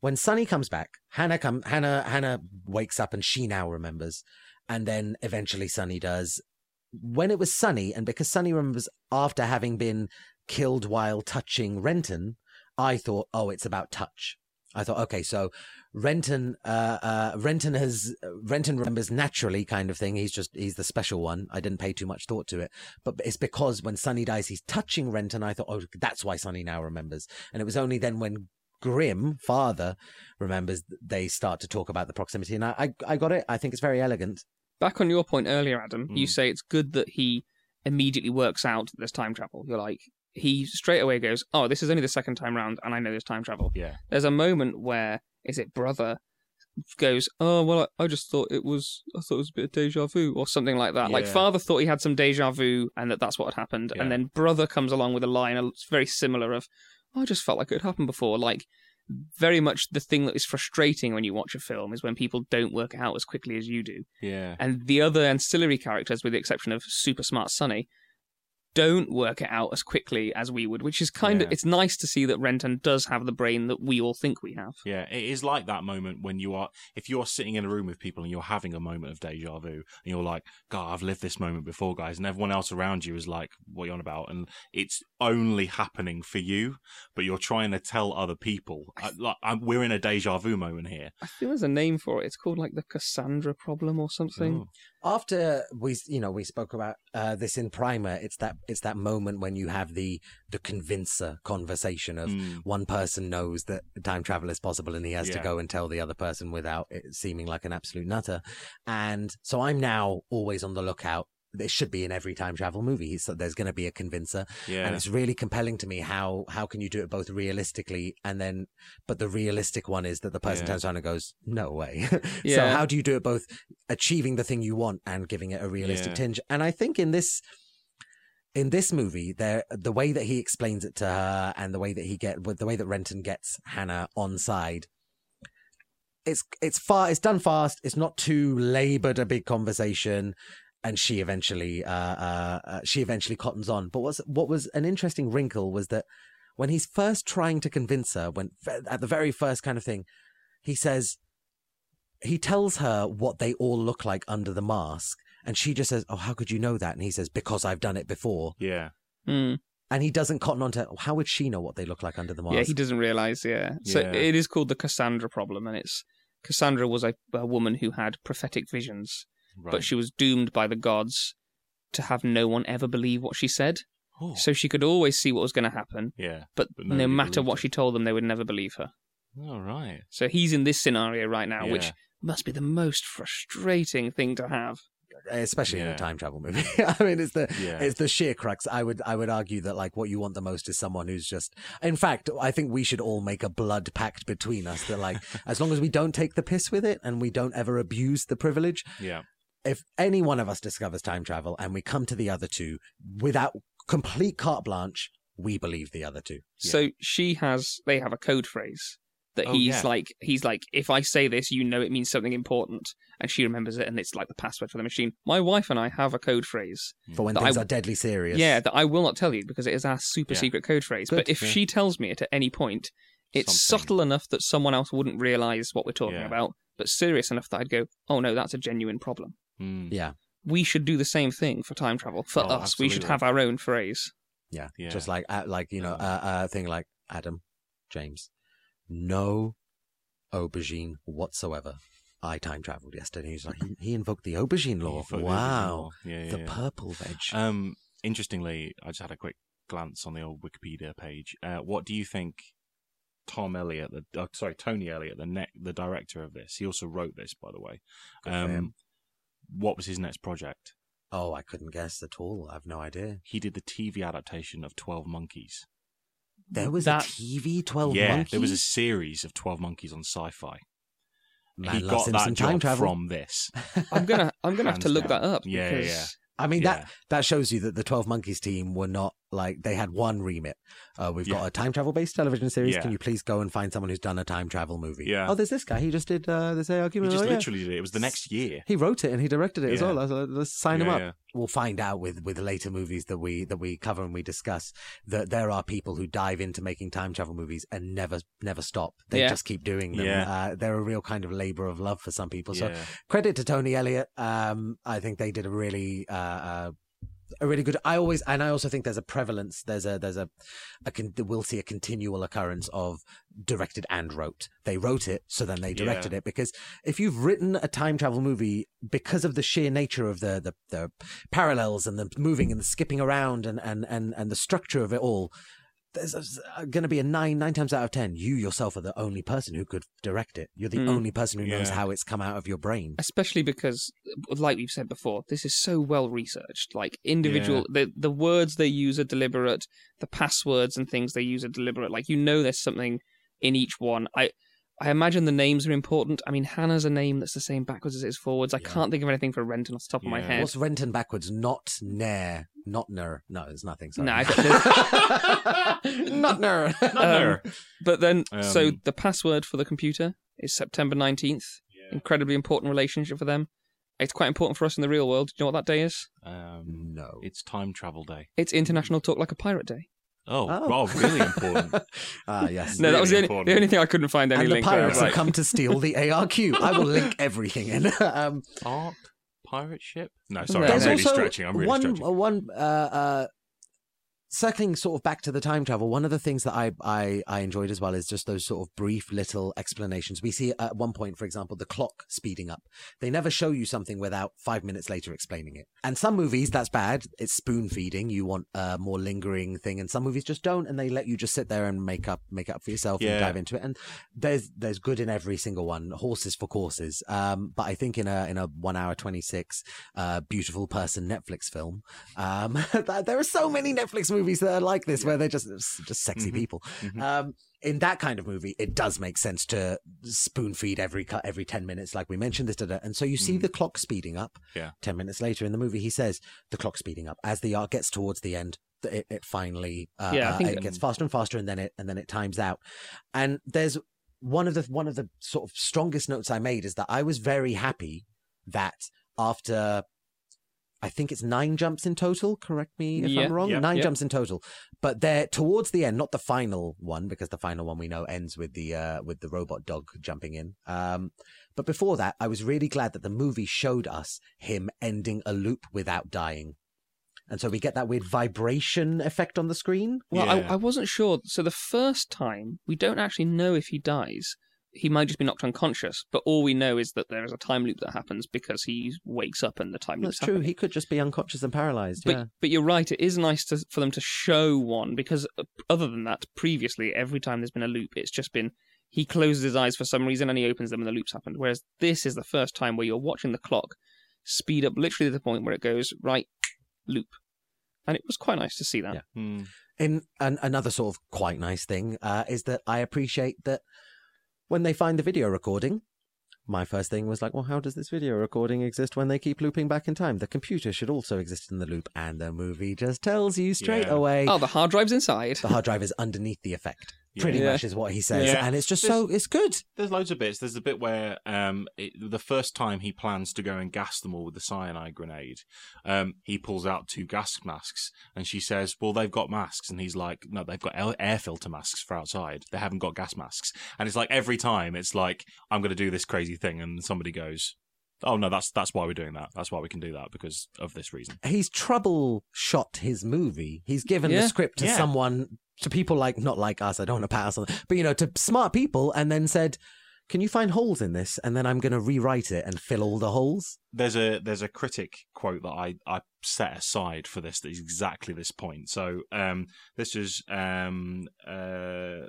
when Sonny comes back, Hannah come Hannah Hannah wakes up and she now remembers, and then eventually Sonny does. When it was Sonny, and because Sonny remembers after having been killed while touching Renton, I thought, oh, it's about touch. I thought, okay, so Renton, uh, uh, Renton has Renton remembers naturally, kind of thing. He's just he's the special one. I didn't pay too much thought to it, but it's because when Sonny dies, he's touching Renton. I thought, oh, that's why Sonny now remembers. And it was only then when Grim, father, remembers they start to talk about the proximity. And I, I, I got it. I think it's very elegant. Back on your point earlier, Adam, you Mm. say it's good that he immediately works out that there's time travel. You're like, he straight away goes, oh, this is only the second time round, and I know there's time travel. Yeah. There's a moment where, is it brother goes, oh, well, I, I just thought it was, I thought it was a bit of deja vu, or something like that. Like, father thought he had some deja vu, and that that's what had happened. Yeah. And then brother comes along with a line very similar of, "Oh, I just felt like it had happened before. Like, very much the thing that is frustrating when you watch a film is when people don't work out as quickly as you do. Yeah. And the other ancillary characters, with the exception of super smart Sonny, don't work it out as quickly as we would, which is kind of it's nice to see that Renton does have the brain that we all think we have. Yeah, it is like that moment when you are, if you're sitting in a room with people and you're having a moment of deja vu, and you're like, God, I've lived this moment before, guys, and everyone else around you is like, what are you on about? And it's only happening for you, but you're trying to tell other people. I, like, I'm, we're in a deja vu moment here. I think there's a name for it. It's called like the Cassandra problem or something. Oh. After we you know we spoke about uh, this in primer it's that it's that moment when you have the the convincer conversation of Mm. one person knows that time travel is possible and he has to go and tell the other person without it seeming like an absolute nutter and so i'm now always on the lookout it should be in every time travel movie so there's going to be a convincer Yeah. and it's really compelling to me how how can you do it both realistically and then but the realistic one is that the person Yeah. turns around and goes no way so how do you do it both achieving the thing you want and giving it a realistic Yeah. tinge and i think in this in this movie there the way that he explains it to her and the way that he get with the way that renton gets hannah on side it's it's far it's done fast. It's not too labored a big conversation, and she eventually uh, uh, uh she eventually cottons on. But what's what was an interesting wrinkle was that when he's first trying to convince her, when at the very first kind of thing, he says he tells her what they all look like under the mask, and she just says, "Oh, how could you know that?" And he says, "Because I've done it before." Yeah. Mm. And he doesn't cotton on to how would she know what they look like under the mask? Yeah, he doesn't realize. Yeah. So Yeah. it is called the Cassandra problem, and it's Cassandra was a, a woman who had prophetic visions, Right. but she was doomed by the gods to have no one ever believe what she said. Oh, So she could always see what was going to happen, yeah. but, But no matter what her. she told them, they would never believe her. All right. So he's in this scenario right now, which must be the most frustrating thing to have. especially in a time travel movie. I mean, it's the Yeah. it's the sheer crux. I would I would argue that like what you want the most is someone who's just. In fact, I think we should all make a blood pact between us that like as long as we don't take the piss with it and we don't ever abuse the privilege. Yeah. If any one of us discovers time travel and we come to the other two without complete carte blanche, we believe the other two. Yeah. So she has, they have a code phrase that Oh, he's yeah. like, he's like, if I say this, you know it means something important, and she remembers it, and it's like the password for the machine. My wife and I have a code phrase, For when things I- are deadly serious. yeah, that I will not tell you because it is our super Yeah. secret code phrase. Good, but if yeah. she tells me it at any point, it's Something. subtle enough that someone else wouldn't realize what we're talking Yeah. about, but serious enough that I'd go, oh no, that's a genuine problem. Mm. Yeah. We should do the same thing for time travel. For Oh, us, we should have our own phrase. Yeah. Yeah. Just like uh, like you know a uh, uh thing like Adam, James, no aubergine whatsoever. I time traveled yesterday. He's like he, he invoked the aubergine law. Yeah, for the wow, original. Yeah, yeah, the yeah. purple veg. Um, interestingly, I just had a quick glance on the old Wikipedia page. Uh, what do you think? Tom Elliott, the uh, sorry Tony Elliott, the ne- the director of this, he also wrote this, by the way. Good for Um, him. What was his next project? oh, I couldn't guess at all. I've no idea. He did the TV adaptation of Twelve Monkeys. There was That- a TV Twelve yeah, Monkeys. there was a series of Twelve Monkeys on Sci-Fi. Man he got that some job from this. I'm gonna, I'm gonna have to look down. that up. Yeah, yeah, yeah. I mean Yeah. that that shows you that the Twelve Monkeys team were not like they had one remit. Uh, we've got a time travel based television series. Yeah. Can you please go and find someone who's done a time travel movie? Yeah. Oh, there's this guy. He just did uh, this ARQ He just Oh, yeah. literally did it. It was the next year. He wrote it and he directed it as well. Let's, let's sign him up. yeah. We'll find out with with later movies that we that we cover and we discuss that there are people who dive into making time travel movies and never never stop. They Yeah. just keep doing them. Yeah. Uh, they're a real kind of labor of love for some people. So Yeah. credit to Tony Elliott. Um, I think they did a really. Uh, uh, a really good. I always, and I also think there's a prevalence. There's a, there's a, a con, we'll see a continual occurrence of directed and wrote. They wrote it, so then they directed it. Because if you've written a time travel movie, because of the sheer nature of the the, the parallels and the moving and the skipping around and and and and the structure of it all, there's going to be a nine nine times out of ten. You yourself are the only person who could direct it. You're the Mm. only person who knows Yeah. how it's come out of your brain. especially because like we've said before this is so well researched like individual the the words they use are deliberate the passwords and things they use are deliberate like you know there's something in each one i I imagine the names are important. I mean, Hannah's a name that's the same backwards as it is forwards. I Yeah. can't think of anything for Renton off the top of my head. What's Renton backwards? Not nair. Not ner. No, there's nothing. Sorry. No, I not ner. Um, but then, so Um, the password for the computer is September 19th. Incredibly important relationship for them. It's quite important for us in the real world. Do you know what that day is? Um, no. it's time travel day. It's International Talk Like a Pirate Day. Oh, Oh. wow, really important. ah, yes. No, that was the only, important. the only thing I couldn't find any and the link. where I pirates was have like- come to steal the ARQ. I will link everything in. um, Art pirate ship? No, sorry, There's I'm really also stretching. I'm really one, stretching. one, uh, uh, circling sort of back to the time travel, one of the things that I, I, I enjoyed as well is just those sort of brief little explanations. We see at one point, for example, the clock speeding up. They never show you something without five minutes later explaining it. And some movies, that's bad. It's spoon feeding. You want a more lingering thing. And some movies just don't. And they let you just sit there and make up, make up for yourself Yeah. and dive into it. And there's, there's good in every single one. Horses for courses. Um, but I think in a, in a one hour 26, uh, beautiful person Netflix film, um, there are so many Netflix movies that are like this, where they're just just sexy Mhm. people. Mhm. Um, in that kind of movie, it does make sense to spoon feed every cut every ten minutes, like we mentioned this, da, da. and so you see Mhm. the clock speeding up. Yeah. Ten minutes later in the movie, he says the clock speeding up as the art gets towards the end. It, it finally, uh, Yeah, uh, it gets faster and faster, and then it and then it times out. And there's one of the one of the sort of strongest notes I made is that I was very happy that after I think it's nine jumps in total. Correct me if Yeah, I'm wrong. yeah, nine yeah. jumps in total, but they're towards the end, not the final one, because the final one we know ends with the uh, with the robot dog jumping in. Um, but before that, I was really glad that the movie showed us him ending a loop without dying, and so we get that weird vibration effect on the screen. Well, Yeah. I, I wasn't sure. So the first time, we don't actually know if he dies. He might just be knocked unconscious, but all we know is that there is a time loop that happens because he wakes up and the time loop. That's true. happening. He could just be unconscious and paralyzed. But yeah. but you're right. It is nice to, for them to show one because uh, other than that, previously every time there's been a loop, it's just been he closes his eyes for some reason and he opens them and the loop's happened. Whereas this is the first time where you're watching the clock speed up literally to the point where it goes right loop, and it was quite nice to see that. Yeah. Hmm. In an, another sort of quite nice thing uh, is that I appreciate that when they find the video recording, my first thing was like, well, how does this video recording exist when they keep looping back in time? The computer should also exist in the loop, and the movie just tells you straight Yeah. away. Oh, the hard drive's inside. The hard drive is underneath the effect. Pretty Yeah. much is what he says, Yeah. and it's just so it's good. There's loads of bits. There's the bit where um, it, the first time he plans to go and gas them all with the cyanide grenade, um, he pulls out two gas masks, and she says, "Well, they've got masks," and he's like, "No, they've got air- air filter masks for outside. They haven't got gas masks." And it's like every time, it's like, "I'm going to do this crazy thing," and somebody goes, "Oh no, that's that's why we're doing that. That's why we can do that because of this reason." He's troubleshot his movie. He's given Yeah. the script to Yeah. someone, to people like not like us. I don't want to pat us on, but you know, to smart people, and then said, "Can you find holes in this?" And then I'm going to rewrite it and fill all the holes. there's a there's a critic quote that I, I set aside for this that is exactly this point. So um, this is um, uh,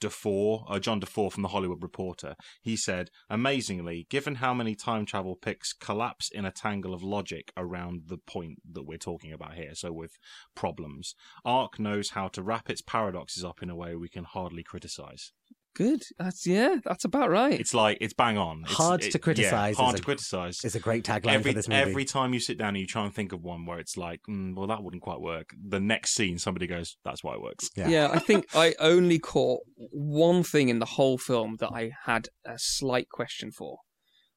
DeFore, uh, John DeFore from the Hollywood Reporter. He said, "Amazingly, given how many time travel picks collapse in a tangle of logic around the point that we're talking about here, so with problems, ARQ knows how to wrap its paradoxes up in a way we can hardly criticize. Good. That's yeah. That's about right. It's like it's bang on. It's, Hard it- to criticize Yeah, hard to a- criticize It's a great tagline every for this movie. every time you sit down and you try and think of one where it's like, mm, well, that wouldn't quite work. The next scene, somebody goes, "That's why it works." Yeah. Yeah. I think I only caught one thing in the whole film that I had a slight question for,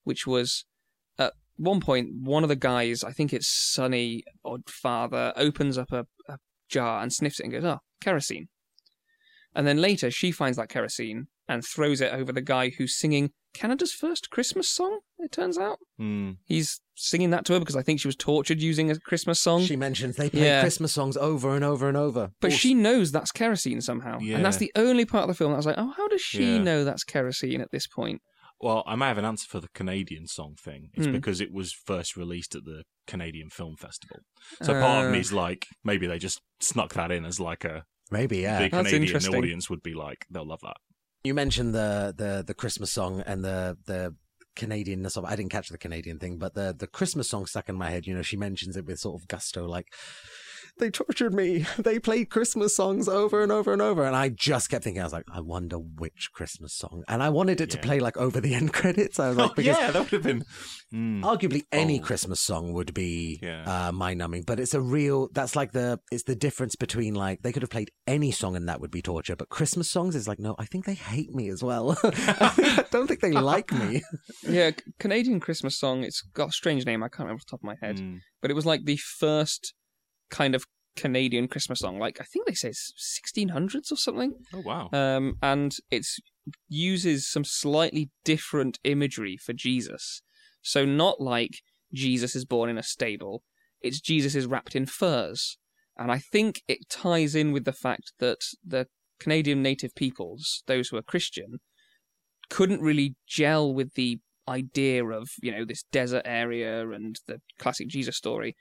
which was at one point, one of the guys, I think it's Sonny or father, opens up a, a jar and sniffs it and goes, oh, kerosene. And then later, she finds that kerosene and throws it over the guy who's singing Canada's first Christmas song, it turns out. Mm. He's singing that to her because I think she was tortured using a Christmas song. She mentions they play Yeah. Christmas songs over and over and over. But Also- she knows that's kerosene somehow. And that's the only part of the film that I was like, oh, how does she Yeah. know that's kerosene at this point? Well, I may have an answer for the Canadian song thing. It's Hmm. because it was first released at the Canadian Film Festival. So part of Uh, me is like, maybe they just snuck that in as like a Maybe, yeah. the That's Canadian interesting. audience would be like, they'll love that. You mentioned the the the Christmas song and the the Canadianness of. I didn't catch the Canadian thing, but the the Christmas song stuck in my head. You know, she mentions it with sort of gusto, like they tortured me. They played Christmas songs over and over and over, and I just kept thinking, I was like, I wonder which Christmas song, and I wanted it to play like over the end credits. I was like, Oh, because yeah, that would have been. Mm. arguably any Oh. Christmas song would be Yeah. uh, mind numbing, but it's a real. That's like the it's the difference between like they could have played any song and that would be torture, but Christmas songs is like no, I think they hate me as well. I don't think they like me. Yeah, Canadian Christmas song. It's got a strange name. I can't remember off the top of my head. Mm. But it was like the first kind of Canadian Christmas song. Like I think they say it's 1600s or something. Oh wow. Um, and it's uses some slightly different imagery for Jesus. So not like Jesus is born in a stable. It's Jesus is wrapped in furs. And I think it ties in with the fact that the Canadian native peoples, those who are Christian, couldn't really gel with the idea of, you know, this desert area and the classic Jesus story.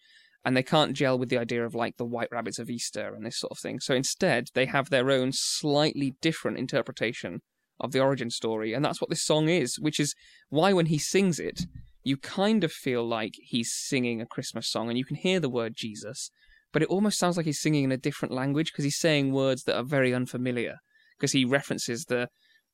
And they can't gel with the idea of like the white rabbits of Easter and this sort of thing. So instead, they have their own slightly different interpretation of the origin story. And that's what this song is, which is why when he sings it, you kind of feel like he's singing a Christmas song and you can hear the word Jesus, but it almost sounds like he's singing in a different language because he's saying words that are very unfamiliar because he references the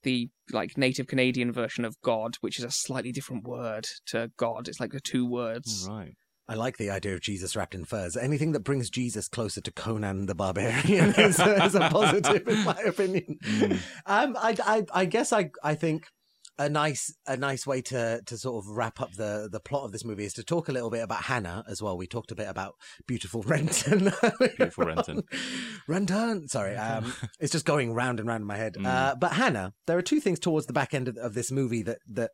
the like native Canadian version of God, which is a slightly different word to God. It's like the two words. Right. I like the idea of Jesus wrapped in furs. Anything that brings Jesus closer to Conan the Barbarian is, a, is a positive, in my opinion. Mm. Um, I, I, I guess I, I think a nice, a nice way to, to sort of wrap up the, the plot of this movie is to talk a little bit about Hannah as well. We talked a bit about beautiful Renton. Beautiful Renton. Renton. Sorry, um, it's just going round and round in my head. Mm. Uh, but Hannah, there are two things towards the back end of, of this movie that that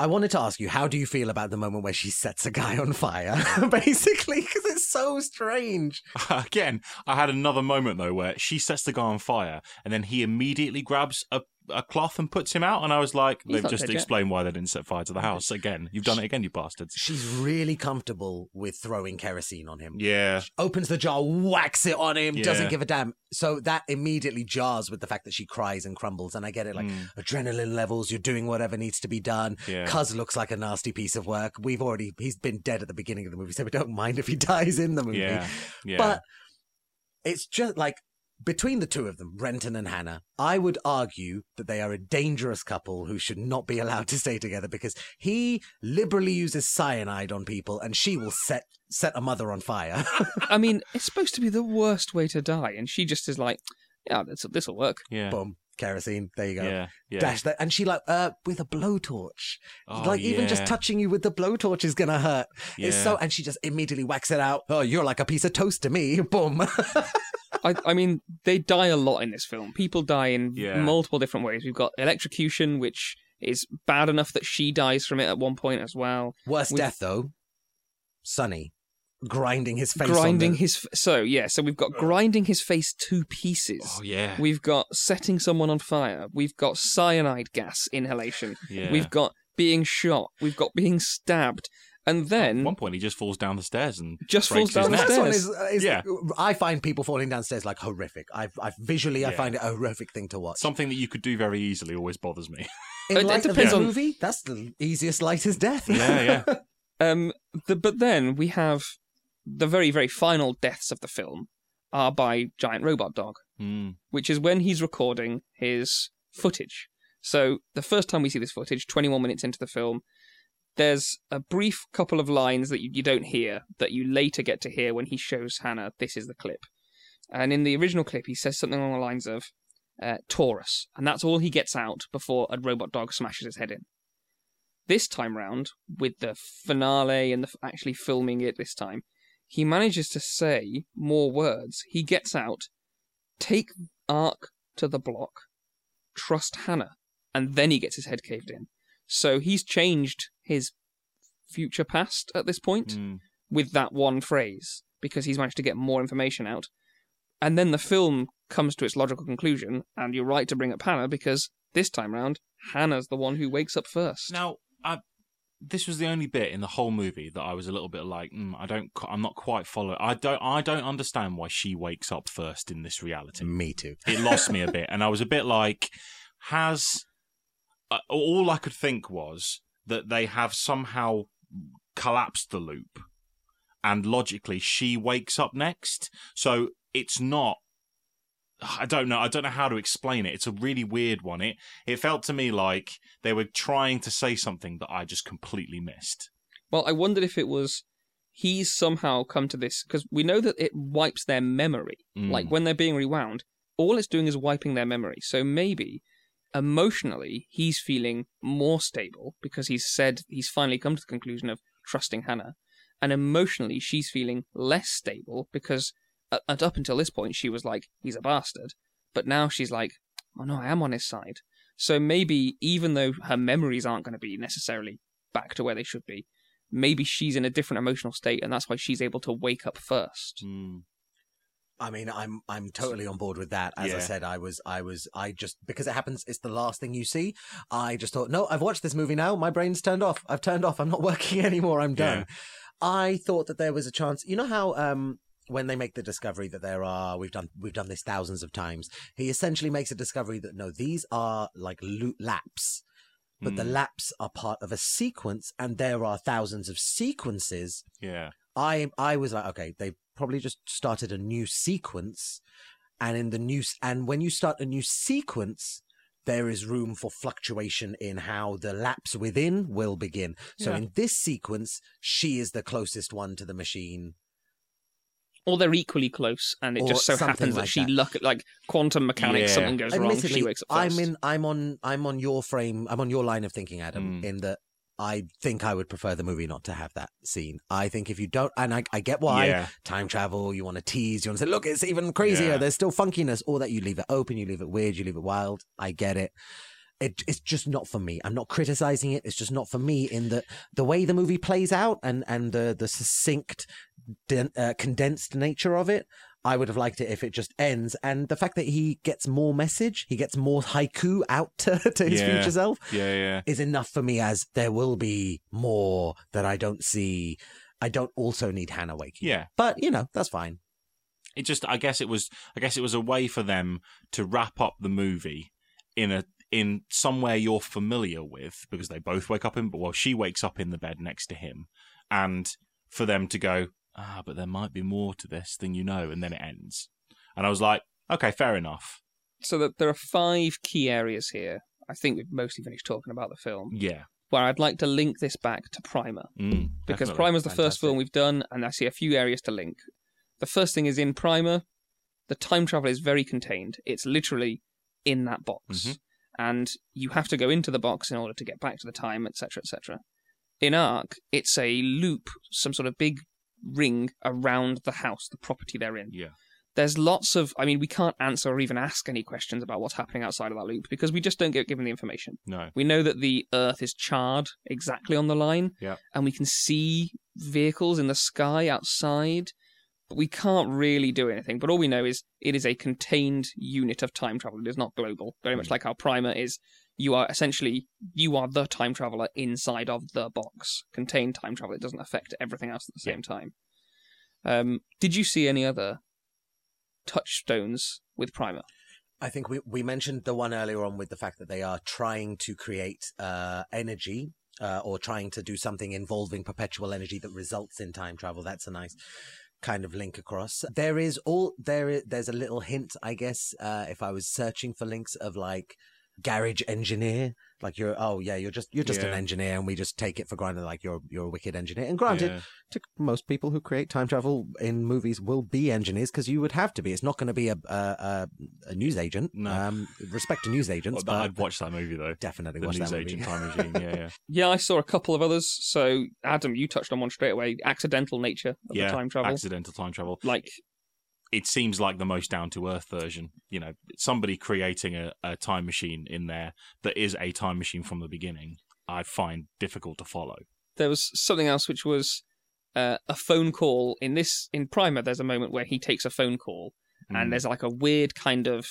I wanted to ask you. How do you feel about the moment where she sets a guy on fire, basically? Because it's so strange. Again, I had another moment though where she sets the guy on fire and then he immediately grabs a, a cloth and puts him out. And I was like, He's they've just dead yet. explained why they didn't set fire to the house. Again, you've done it again, you bastards. She's really comfortable with throwing kerosene on him. Yeah. Opens the jar, whacks it on him, doesn't give a damn. So that immediately jars with the fact that she cries and crumbles. And I get it, like Mm, adrenaline levels. You're doing whatever needs to be done. yeah. Cuz looks like a nasty piece of work. We've already he's been dead at the beginning of the movie, so we don't mind if he dies in the movie. Yeah. Yeah. But it's just like between the two of them, Renton and Hannah, I would argue that they are a dangerous couple who should not be allowed to stay together because he liberally uses cyanide on people and she will set set a mother on fire. I mean, it's supposed to be the worst way to die, and she just is like, "Yeah, this this will work." yeah. Boom, kerosene. There you go. Yeah. Yeah. Dash that, and she like uh with a blowtorch. Oh, like even just touching you with the blowtorch is gonna hurt. It's so, and she just immediately whacks it out. Oh, you're like a piece of toast to me. Boom. I, I mean, they die a lot in this film. People die in Yeah. multiple different ways. We've got electrocution, which is bad enough that she dies from it at one point as well. Worst With- death though, Sonny grinding his face. grinding on the... his f- so yeah. So we've got grinding his face to pieces. Oh yeah. We've got setting someone on fire. We've got cyanide gas inhalation. yeah. We've got being shot. We've got being stabbed. And then At one point, he just falls down the stairs and just falls down his the neck. One stairs. is, is Yeah. I find people falling downstairs like horrific. I, I visually, I find it a horrific thing to watch. Something that you could do very easily always bothers me. In It- it light of depends this on- movie, that's the easiest, lightest death. Yeah, yeah. Um, the, but then we have the very, very final deaths of the film are by giant robot dog, Mm. which is when he's recording his footage. So the first time we see this footage, 21 minutes into the film, there's a brief couple of lines that you, you don't hear that you later get to hear when he shows Hannah this is the clip. And in the original clip, he says something along the lines of uh, Torus, and that's all he gets out before a robot dog smashes his head in. This time round, with the finale and the, actually filming it this time, he manages to say more words. He gets out, take ARQ to the block, trust Hannah, and then he gets his head caved in. So he's changed his future past at this point Mm. with that one phrase because he's managed to get more information out. And then the film comes to its logical conclusion, and you're right to bring up Hannah because this time round, Hannah's the one who wakes up first. Now, I, this was the only bit in the whole movie that I was a little bit like, mm, I don't, I'm not quite following. I don't, I don't understand why she wakes up first in this reality. Me too. It lost me a bit, and I was a bit like, has uh, all I could think was that they have somehow collapsed the loop, and logically she wakes up next. So it's not. I don't know. I don't know how to explain it. It's a really weird one. It it felt to me like they were trying to say something that I just completely missed. Well, I wondered if it was he's somehow come to this because we know that it wipes their memory. Mm. Like when they're being rewound, all it's doing is wiping their memory. So maybe emotionally he's feeling more stable because he's said he's finally come to the conclusion of trusting Hannah, and emotionally she's feeling less stable because and up until this point she was like he's a bastard, but now she's like oh no I am on his side. So maybe even though her memories aren't going to be necessarily back to where they should be, maybe she's in a different emotional state and that's why she's able to wake up first. Mm. I mean, I'm I'm totally on board with that. As I said, I was I was I just because it happens. It's the last thing you see. I just thought, no, I've watched this movie now. My brain's turned off. I've turned off. I'm not working anymore. I'm done. I thought that there was a chance. You know how um when they make the discovery that there are we've done we've done this thousands of times. He essentially makes a discovery that no, these are like loot laps. But the Mm. laps are part of a sequence, and there are thousands of sequences Yeah. I I was like, okay, they probably just started a new sequence, and in the new and when you start a new sequence, there is room for fluctuation in how the laps within will begin. So Yeah. in this sequence, she is the closest one to the machine. Or they're equally close, and it Or just so happens that like she that. luck like quantum mechanics, Yeah. something goes wrong, she wakes up I'm in. I'm on. I'm on your frame. I'm on your line of thinking, Adam. Mm. In that, I think I would prefer the movie not to have that scene. I think if you don't, and I, I get why yeah, time travel. You want to tease. You want to say, look, it's even crazier. Yeah. There's still funkiness. Or that you leave it open. You leave it weird. You leave it wild. I get it. It, it's just not for me. I'm not criticizing it. It's just not for me in that the way the movie plays out and, and the, the succinct, den- uh, condensed nature of it. I would have liked it if it just ends. And the fact that he gets more message, he gets more haiku out to, to his Yeah. future self yeah, yeah. is enough for me as there will be more that I don't see. I don't also need Hannah waking. Yeah. But, you know, that's fine. it just i guess it was i guess it was a way for them to wrap up the movie in a in somewhere you're familiar with because they both wake up in well she wakes up in the bed next to him and for them to go ah but there might be more to this than you know and then it ends and i was like okay fair enough So that there are five key areas here. I think we've mostly finished talking about the film. yeah Where I'd like to link this back to Primer. mm, because definitely. Primer's the first film we've done, and I see a few areas to link. The first thing is in Primer, the time travel is very contained. It's literally in that box, Mhm. and you have to go into the box in order to get back to the time, etc., etc. In ARQ, it's a loop, some sort of big ring around the house, the property they're in. yeah There's lots of, I mean, we can't answer or even ask any questions about what's happening outside of that loop because we just don't get given the information. no We know that the Earth is charred exactly on the line, Yeah. and we can see vehicles in the sky outside, but we can't really do anything. But all we know is it is a contained unit of time travel. It is not global. Very much Mm. like our Primer is. You are essentially you are the time traveler inside of the box. Contained time travel. It doesn't affect everything else at the Yeah. same time. Um, did you see any other touchstones with Primer? I think we, we mentioned the one earlier on with the fact that they are trying to create uh, energy uh, or trying to do something involving perpetual energy that results in time travel. That's a nice kind of link across. There is all there. Is, there's a little hint, I guess, uh, if I was searching for links of like garage engineer, like you're oh yeah, you're just you're just an engineer, and we just take it for granted like you're you're a wicked engineer. And granted, yeah. to most people who create time travel in movies will be engineers because you would have to be. It's not going to be a a, a, a news agent. No. Um, respect to news agents, Well, but I'd watch that movie though definitely the watch news that movie. time machine yeah yeah Yeah, I saw a couple of others. So Adam, you touched on one straight away. Accidental nature of yeah the time travel. accidental time travel like it seems like the most down to earth version. You know, somebody creating a, a time machine in there that is a time machine from the beginning, I find difficult to follow. there was something else which was uh, a phone call in this in Primer. There's a moment where he takes a phone call, Mm. and there's like a weird kind of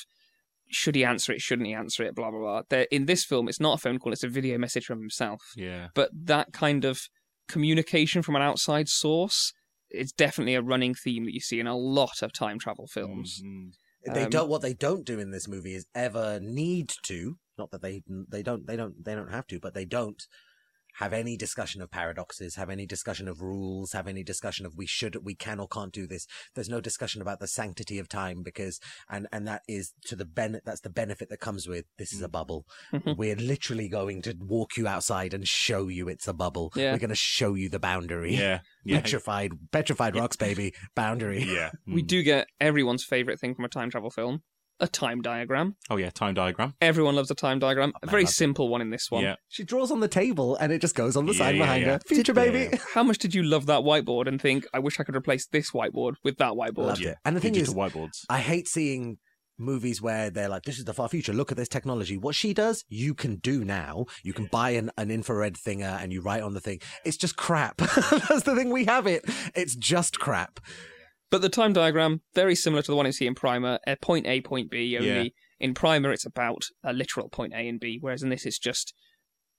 should he answer it, shouldn't he answer it, blah blah blah. There, in this film, it's not a phone call; it's a video message from himself. yeah, But that kind of communication from an outside source is definitely a running theme that you see in a lot of time travel films. Mm, They Um, don't. What they don't do in this movie is ever need to. Not that they they don't they don't they don't have to, but they don't have any discussion of paradoxes, have any discussion of rules, have any discussion of we should, we can or can't do this. There's no discussion about the sanctity of time because, and and that is to the ben that's the benefit that comes with this is a bubble. Mhm. We're literally going to walk you outside and show you it's a bubble. Yeah. We're going to show you the boundary. yeah, yeah, Petrified, petrified rocks, baby. Boundary. yeah. We Mm. do get everyone's favorite thing from a time travel film: a time diagram. Oh yeah, time diagram. Everyone loves a time diagram. Oh, a man very loves it. simple one in this one. Yeah, She draws on the table and it just goes on the Yeah, side yeah, behind yeah. her. Future Yeah, baby. yeah. How much did you love that whiteboard and think, I wish I could replace this whiteboard with that whiteboard? Loved yeah. it. And the thing Digital is, whiteboards. I hate seeing movies where they're like, this is the far future. Look at this technology. What she does, you can do now. You can buy an, an infrared thinger and you write on the thing. It's just crap. That's the thing. We have it. It's just crap. But the time diagram, very similar to the one you see in Primer, a point A, point B, only Yeah. in Primer it's about a literal point A and B, whereas in this it's just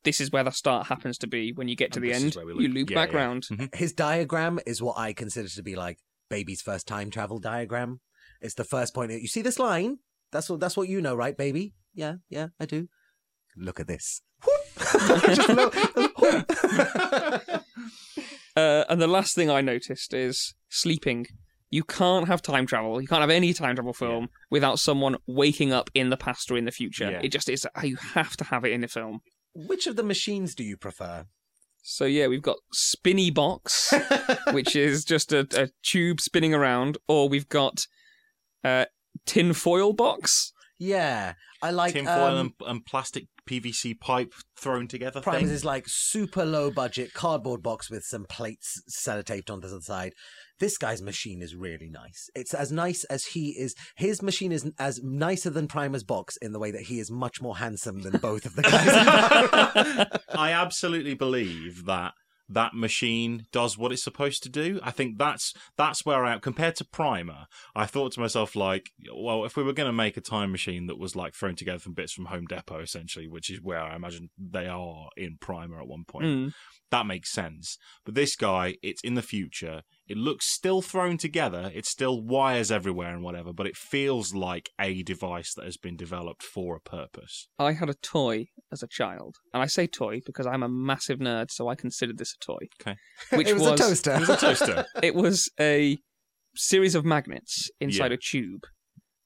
this is where the start happens to be. When you get to And the end, where we you loop. loop Yeah, back yeah. round. His diagram is what I consider to be like baby's first time travel diagram. It's the first point. You see this line? That's what, that's what you know, right, baby? Yeah, yeah, I do. Look at this. Uh, and the last thing I noticed is sleeping. You can't have time travel. You can't have any time travel film without someone waking up in the past or in the future. Yeah. It just is. You have to have it in the film. Which of the machines do you prefer? So yeah, we've got Spinny Box, which is just a, a tube spinning around, or we've got uh, Tin Foil Box. yeah, I like Tin foil um, and, and plastic PVC pipe thrown together. Primer's thing. is like super low budget cardboard box with some plates sellotaped onto the side. This guy's machine is really nice. It's as nice as he is. His machine is as nicer than Primer's box in the way that he is much more handsome than both of the guys. I absolutely believe that that machine does what it's supposed to do. I think that's that's where I am compared to Primer. I thought to myself like, well, if we were going to make a time machine that was like thrown together from bits from Home Depot essentially, which is where I imagine they are in Primer at one point, Mm. that makes sense. But this guy, it's in the future. It looks still thrown together. It still wires everywhere and whatever, but it feels like a device that has been developed for a purpose. I had a toy as a child, and I say toy because I'm a massive nerd, so I considered this a toy. Okay. Which it was, a toaster. It was a toaster. it was a series of magnets inside Yeah. a tube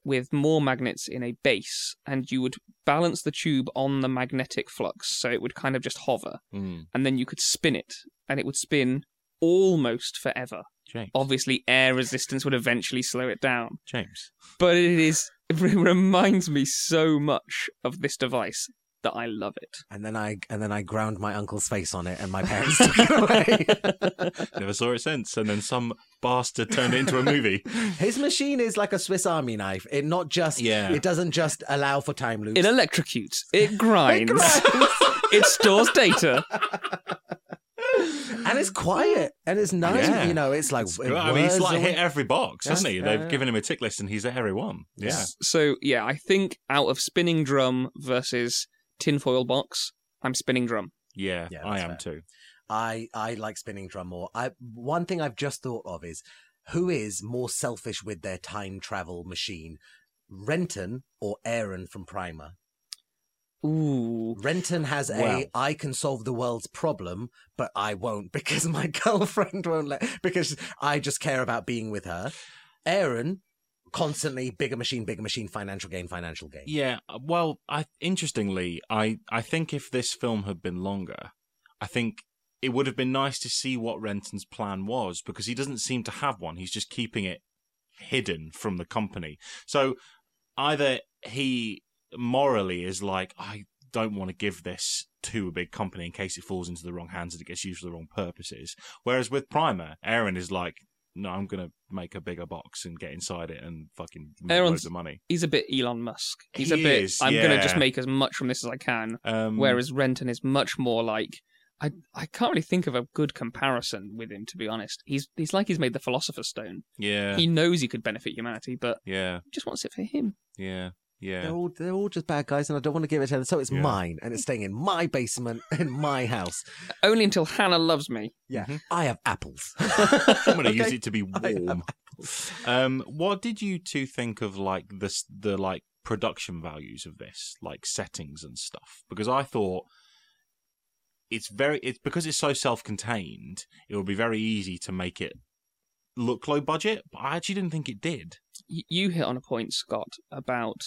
with more magnets in a base and you would balance the tube on the magnetic flux so it would kind of just hover Mm. and then you could spin it and it would spin almost forever James. obviously air resistance would eventually slow it down James. but it is it reminds me so much of this device that I love it and then I and then I ground my uncle's face on it, and my parents took it away. Never saw it since. And then some bastard turned it into a movie. His machine is like a Swiss Army knife. It not just Yeah. It doesn't just allow for time loops. it electrocutes it grinds It grinds. it stores data and it's quiet and it's nice. Yeah. You know, it's like It's it. I mean, he's like hit every box, hasn't he? Yeah, They've yeah. given him a tick list and he's at every one. Yeah. So yeah, I think out of spinning drum versus tinfoil box, I'm spinning drum. Yeah, Yeah, I am fair. too. I I like spinning drum more. I one thing I've just thought of is who is more selfish with their time travel machine, Renton or Aaron from Primer. Ooh. Renton has a Well. I can solve the world's problem, but I won't because my girlfriend won't let because I just care about being with her. Aaron constantly bigger machine, bigger machine, financial gain, financial gain. Yeah, uh, well, I interestingly, I I think if this film had been longer, I think it would have been nice to see what Renton's plan was because he doesn't seem to have one. He's just keeping it hidden from the company. So either he morally is like, I don't want to give this to a big company in case it falls into the wrong hands and it gets used for the wrong purposes. Whereas with Primer, Aaron is like, no, I'm going to make a bigger box and get inside it and fucking make Aaron's- loads of money. He's a bit Elon Musk. He's He a bit. is, I'm gonna just make as much from this as I can. Um, Whereas Renton is much more like. I I can't really think of a good comparison with him to be honest. He's he's like he's made the Philosopher's Stone. yeah, He knows he could benefit humanity, but yeah, he just wants it for him. yeah, yeah. They're all they're all just bad guys, and I don't want to give it to them. So it's Yeah. mine, and it's staying in my basement in my house. Only until Hannah loves me. Yeah, Mhm. I have apples. I'm going to use it to be warm. Um, what did you two think of like this, the like production values of this, like settings and stuff? Because I thought it's very, it's because it's so self-contained. It would be very easy to make it look low budget, but I actually didn't think it did. You hit on a point, Scott, about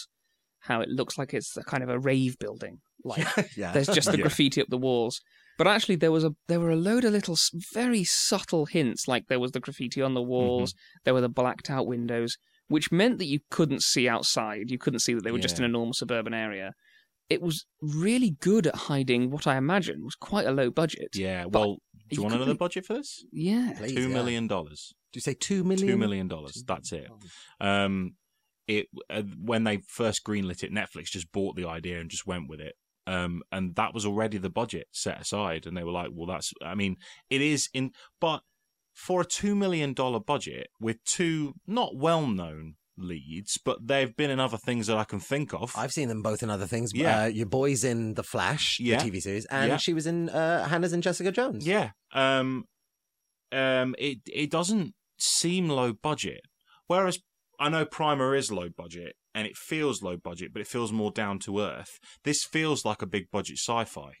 how it looks like it's a kind of a rave building. Like yeah, there's just the Yeah. graffiti up the walls. But actually, there was a there were a load of little very subtle hints. Like there was the graffiti on the walls, there were the blacked out windows, which meant that you couldn't see outside. You couldn't see that they were just in a normal suburban area. It was really good at hiding what I imagine was quite a low budget. Yeah. Well, do you you want another budget for this? Yeah. Please, Two yeah. million dollars. Do you say two million? Two million dollars. That's it. Um, it uh, when they first greenlit it, Netflix just bought the idea and just went with it. Um, and that was already the budget set aside, and they were like, "Well, that's. I mean, it is in, but for a two million dollar budget with two not well known leads, but they've been in other things that I can think of. I've seen them both in other things. Yeah. Uh, your boy's in The Flash, Yeah. the TV series, and Yeah. she was in uh, Hannah's and Jessica Jones. Yeah. Um um it it doesn't seem low budget. Whereas I know Primer is low budget and it feels low budget, but it feels more down to earth. This feels like a big budget sci-fi.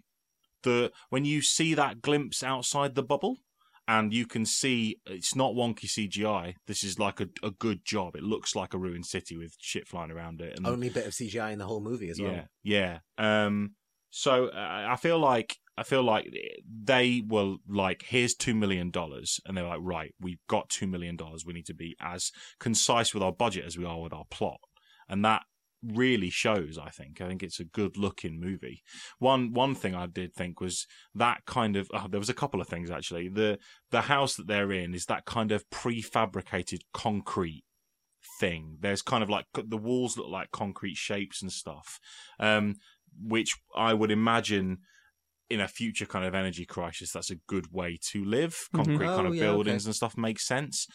The when you see that glimpse outside the bubble and you can see it's not wonky CGI. This is like a, a good job. It looks like a ruined city with shit flying around it. And Only bit of CGI in the whole movie as well. yeah, yeah. Um, so uh, I feel like I feel like they were like, "Here's two million dollars," and they're like, "Right, we've got two million dollars. We need to be as concise with our budget as we are with our plot," and that really shows. I think. I think it's a good looking movie. One one thing I did think was that kind of. Oh, there was a couple of things actually. The the house that they're in is that kind of prefabricated concrete thing. There's kind of like the walls look like concrete shapes and stuff, um, which I would imagine in a future kind of energy crisis, that's a good way to live. Concrete Oh, kind of yeah, buildings okay. and stuff makes sense,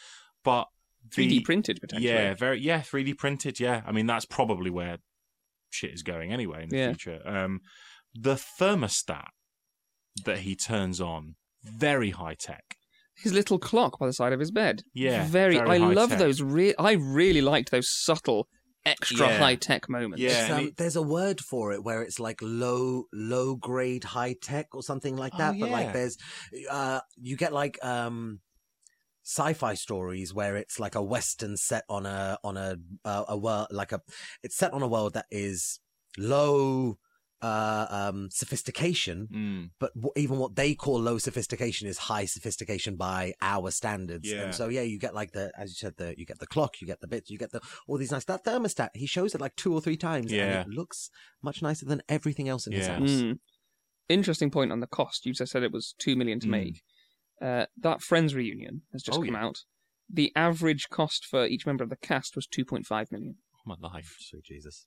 but 3D printed potentially. yeah, very yeah, 3D printed. Yeah, I mean that's probably where shit is going anyway in the Yeah. future. Um, the thermostat that he turns on, very high tech. His little clock by the side of his bed. Yeah, very. very I love high-tech. those. Re- I really liked those subtle, extra Yeah. high tech moments. Yeah, um, it- there's a word for it where it's like low low grade high tech or something like Oh, that. But like there's uh you get like um sci-fi stories where it's like a western set on a on a uh, a world like a it's set on a world that is low uh um sophistication Mm, but w- even what they call low sophistication is high sophistication by our standards. Yeah. And so yeah, you get like the as you said the you get the clock, you get the bits, you get the all these nice that thermostat. He shows it like two or three times, Yeah. and it looks much nicer than everything else in his house. Mm. Interesting point on the cost. You just said it was two million to Mm. make. Uh, that Friends reunion has just Oh, come yeah. out. The average cost for each member of the cast was two point five million. oh my life, Sweet Jesus,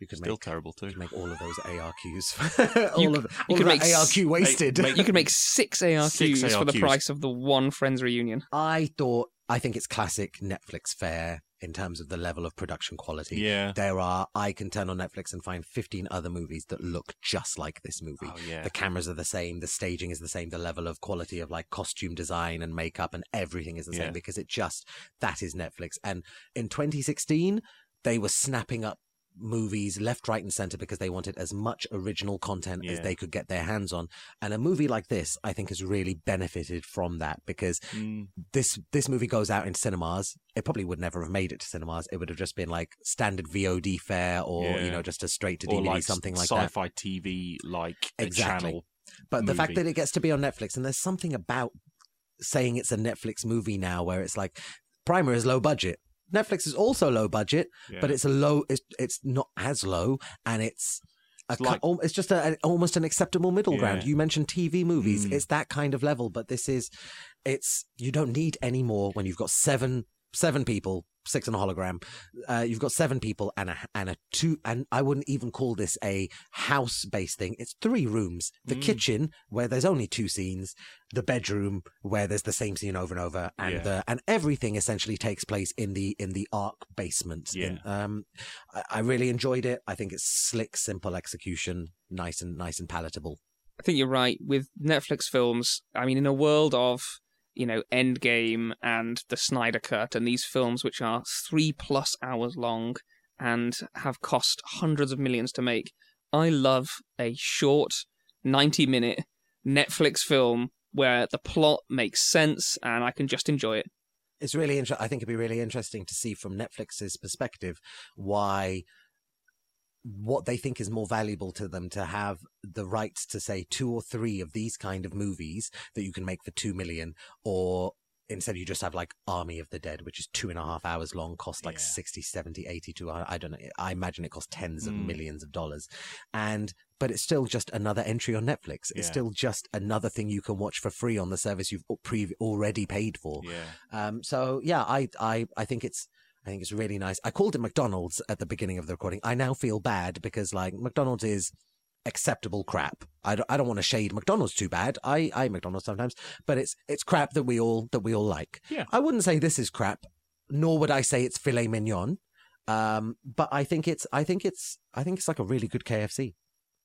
you could still make. terrible too. you could make all of those ARQs. all You of, c- all you of could that make s- ARQ wasted. make- You could make six ARQs, Six for the price of the one Friends reunion. I thought I think it's classic Netflix fare in terms of the level of production quality. Yeah. There are I can turn on Netflix and find 15 other movies that look just like this movie. Oh yeah. The cameras are the same, the staging is the same, the level of quality of like costume design and makeup and everything is the Yeah. same because it just that is Netflix. And in 2016, they were snapping up movies left, right, and center because they wanted as much original content as they could get their hands on. And a movie like this, I think, has really benefited from that because Mm, this this movie goes out in cinemas. It probably would never have made it to cinemas. It would have just been like standard VOD fare or Yeah. you know just a straight to DVD like something like that. sci-fi. TV, like Exactly. channel. But the fact that it gets to be on Netflix and there's something about saying it's a Netflix movie now where it's like Primer is low budget. Netflix is also low budget, Yeah. but it's a low. It's it's not as low, and it's. A, It's like- it's just a, an- almost an acceptable middle ground. You mentioned TV movies; Mm. it's that kind of level. But this is, it's you don't need any more when you've got seven seven people, six and a hologram. Uh, you've got seven people and a and a two, and I wouldn't even call this a house based thing. It's three rooms: the Mm. kitchen where there's only two scenes, the bedroom where there's the same scene over and over, and Yeah. the and everything essentially takes place in the in the ARQ basement. In- um, I, I really enjoyed it. I think it's slick, simple execution, nice and nice and palatable. I think you're right with Netflix films. I mean, in a world of you know Endgame and the Snyder Cut and these films which are three plus hours long and have cost hundreds of millions to make, I love a short ninety minute Netflix film where the plot makes sense and I can just enjoy it. It's really interesting. I think it'd be really interesting to see from Netflix's perspective why what they think is more valuable to them to have the rights to say two or three of these kind of movies that you can make for two million or instead you just have like army of the dead which is two and a half hours long cost like Yeah. 60 70 80 to I don't know i imagine it costs tens of Mm. millions of dollars and but it's still just another entry on netflix it's Yeah. still just another thing you can watch for free on the service you've pre- already paid for Yeah. um, so yeah, I, I, I think it's, I think it's really nice. I called it McDonald's at the beginning of the recording. I now feel bad because like McDonald's is acceptable crap. I don't, I don't want to shade McDonald's too bad. I, I eat McDonald's sometimes, but it's, it's crap that we all, that we all like. Yeah. I wouldn't say this is crap, nor would I say it's filet mignon. Um, but I think it's, I think it's, I think it's like a really good KFC.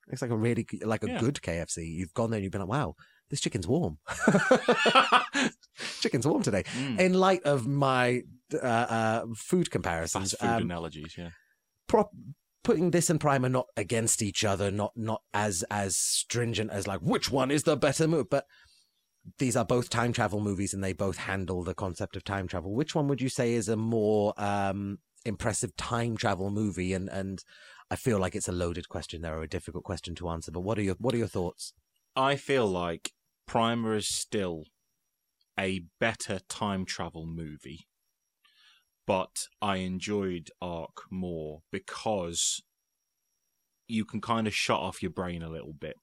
It's like a really, like a Yeah. good KFC. You've gone there and you've been like, wow, this chicken's warm. chicken's warm today Mm. in light of my uh, uh, food comparisons, food um, analogies, yeah. prop, putting this and Primer not against each other, not not as as stringent as like which one is the better move, but these are both time travel movies, and they both handle the concept of time travel. Which one would you say is a more um, impressive time travel movie? And and I feel like it's a loaded question there, or a difficult question to answer. But what are your what are your thoughts? I feel like Primer is still a better time travel movie, but I enjoyed ARQ more because you can kind of shut off your brain a little bit.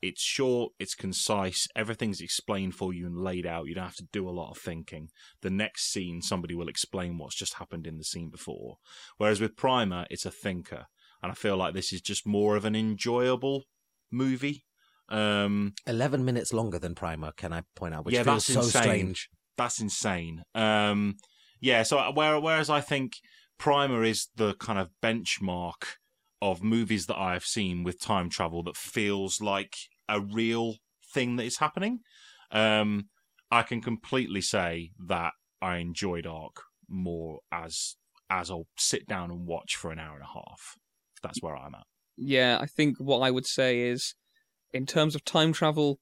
It's short, it's concise, everything's explained for you and laid out. You don't have to do a lot of thinking. The next scene, somebody will explain what's just happened in the scene before. Whereas with Primer, it's a thinker. And I feel like this is just more of an enjoyable movie. Um, Eleven minutes longer than Primer. Can I point out? Which Yeah, feels that's so insane. strange. that's insane. Um, yeah, so where, whereas I think Primer is the kind of benchmark of movies that I've seen with time travel that feels like a real thing that is happening, um, I can completely say that I enjoyed ARQ more as as I'll sit down and watch for an hour and a half. That's where I'm at. Yeah, I think what I would say is, in terms of time travel,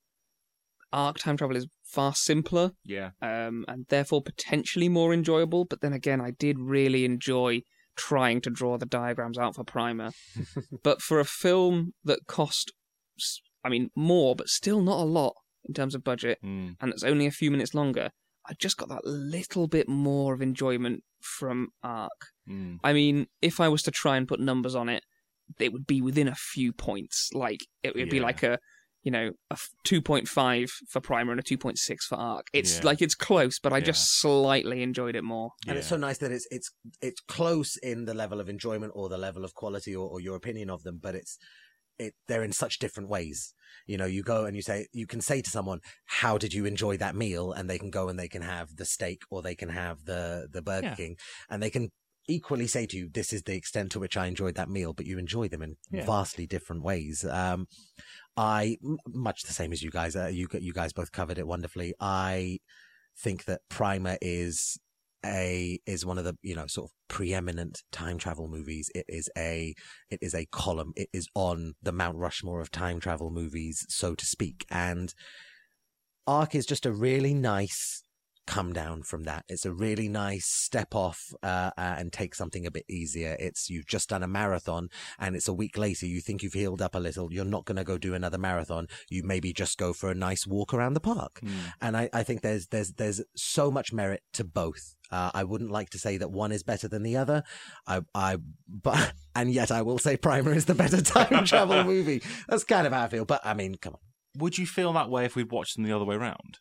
ARQ time travel is far simpler Yeah, um, and therefore potentially more enjoyable. But then again, I did really enjoy trying to draw the diagrams out for Primer. but for a film that cost, I mean, more, but still not a lot in terms of budget, Mm, and it's only a few minutes longer, I just got that little bit more of enjoyment from ARQ. mm. I mean, if I was to try and put numbers on it, it would be within a few points. Like it would be like a, you know, a 2.5 for Primer and a 2.6 for ARQ. It's Yeah. like it's close, but I Yeah. just slightly enjoyed it more. And it's so nice that it's it's it's close in the level of enjoyment or the level of quality or, or your opinion of them, but it's it they're in such different ways. You know, you go and you say you can say to someone, "How did you enjoy that meal?" and they can go and they can have the steak or they can have the the Burger Yeah. King, and they can equally say to you, "This is the extent to which I enjoyed that meal," but you enjoy them in Yeah. vastly different ways. Um, I m- much the same as you guys. Uh, you you guys both covered it wonderfully. I think that Primer is a is one of the you know sort of preeminent time travel movies. It is a it is a column. It is on the Mount Rushmore of time travel movies, so to speak. And ARQ is just a really nice come down from that. It's a really nice step off uh, uh, and take something a bit easier. It's you've just done a marathon and it's a week later. You think you've healed up a little. You're not going to go do another marathon. You maybe just go for a nice walk around the park Mm. and I, I think there's there's there's so much merit to both. Uh, I wouldn't like to say that one is better than the other. I I but and yet I will say Primer is the better time travel movie. That's kind of how I feel. But I mean, come on. Would you feel that way if we'd watched them the other way round?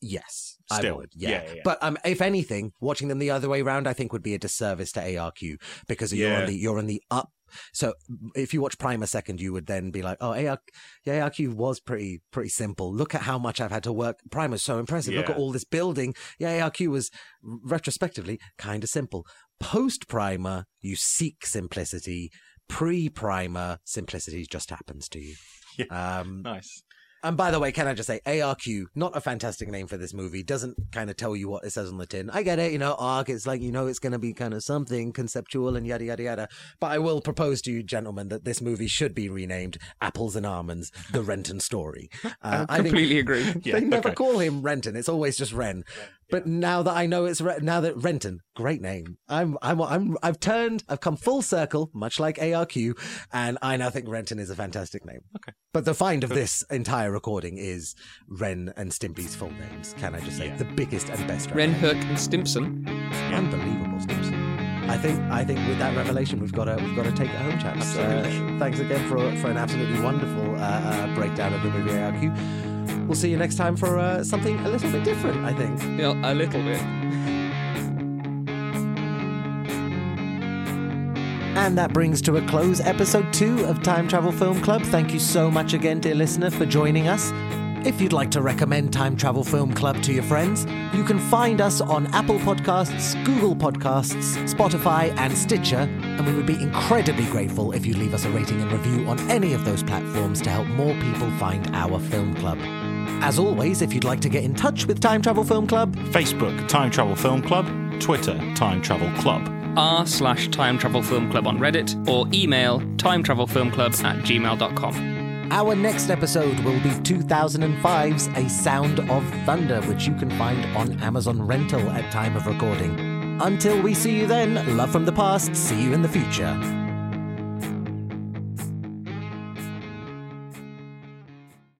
Yes, I Still, would. Yeah. yeah, yeah. But um, if anything, watching them the other way around, I think would be a disservice to ARQ because you're on the you're on the up. So if you watch Primer second, you would then be like, "Oh, AR, yeah, ARQ was pretty pretty simple. Look at how much I've had to work. Primer's so impressive. Look at all this building. Yeah, ARQ was retrospectively kind of simple. Post Primer, you seek simplicity. Pre Primer, simplicity just happens to you. Um, Nice. And by the way, can I just say ARQ, not a fantastic name for this movie, doesn't kind of tell you what it says on the tin. I get it, you know, ARC, it's like, you know, it's going to be kind of something conceptual and yada, yada, yada. But I will propose to you, gentlemen, that this movie should be renamed Apples and Almonds, The Renton Story. Uh, I completely agree. Yeah, they never okay. call him Renton. It's always just Ren. But now that I know it's Re- now that Renton, great name. I'm I'm I'm I've turned. I've come full circle, much like ARQ, and I now think Renton is a fantastic name. Okay. But the find of this entire recording is Ren and Stimpy's full names. Can I just say Yeah. the biggest and best? Ren revelation. Höek and Stimpson. unbelievable Stimpson. I think I think with that revelation, we've got to we've got to take it home, chaps. Uh, Absolutely. thanks again for for an absolutely wonderful uh, uh, breakdown of the movie ARQ. We'll see you next time for uh, something a little bit different. I think. You know, a little bit. And that brings to a close episode two of Time Travel Film Club. Thank you so much again, dear listener, for joining us. If you'd like to recommend Time Travel Film Club to your friends, you can find us on Apple Podcasts, Google Podcasts, Spotify, and Stitcher. And we would be incredibly grateful if you'd leave us a rating and review on any of those platforms to help more people find our film club. As always, if you'd like to get in touch with Time Travel Film Club, Facebook Time Travel Film Club, Twitter Time Travel Club. r slash time travel film club on Reddit or email time travel film club at gmail.com. Our next episode will be 2005's A Sound of Thunder, which you can find on Amazon Rental at time of recording. Until we see you then, love from the past, see you in the future.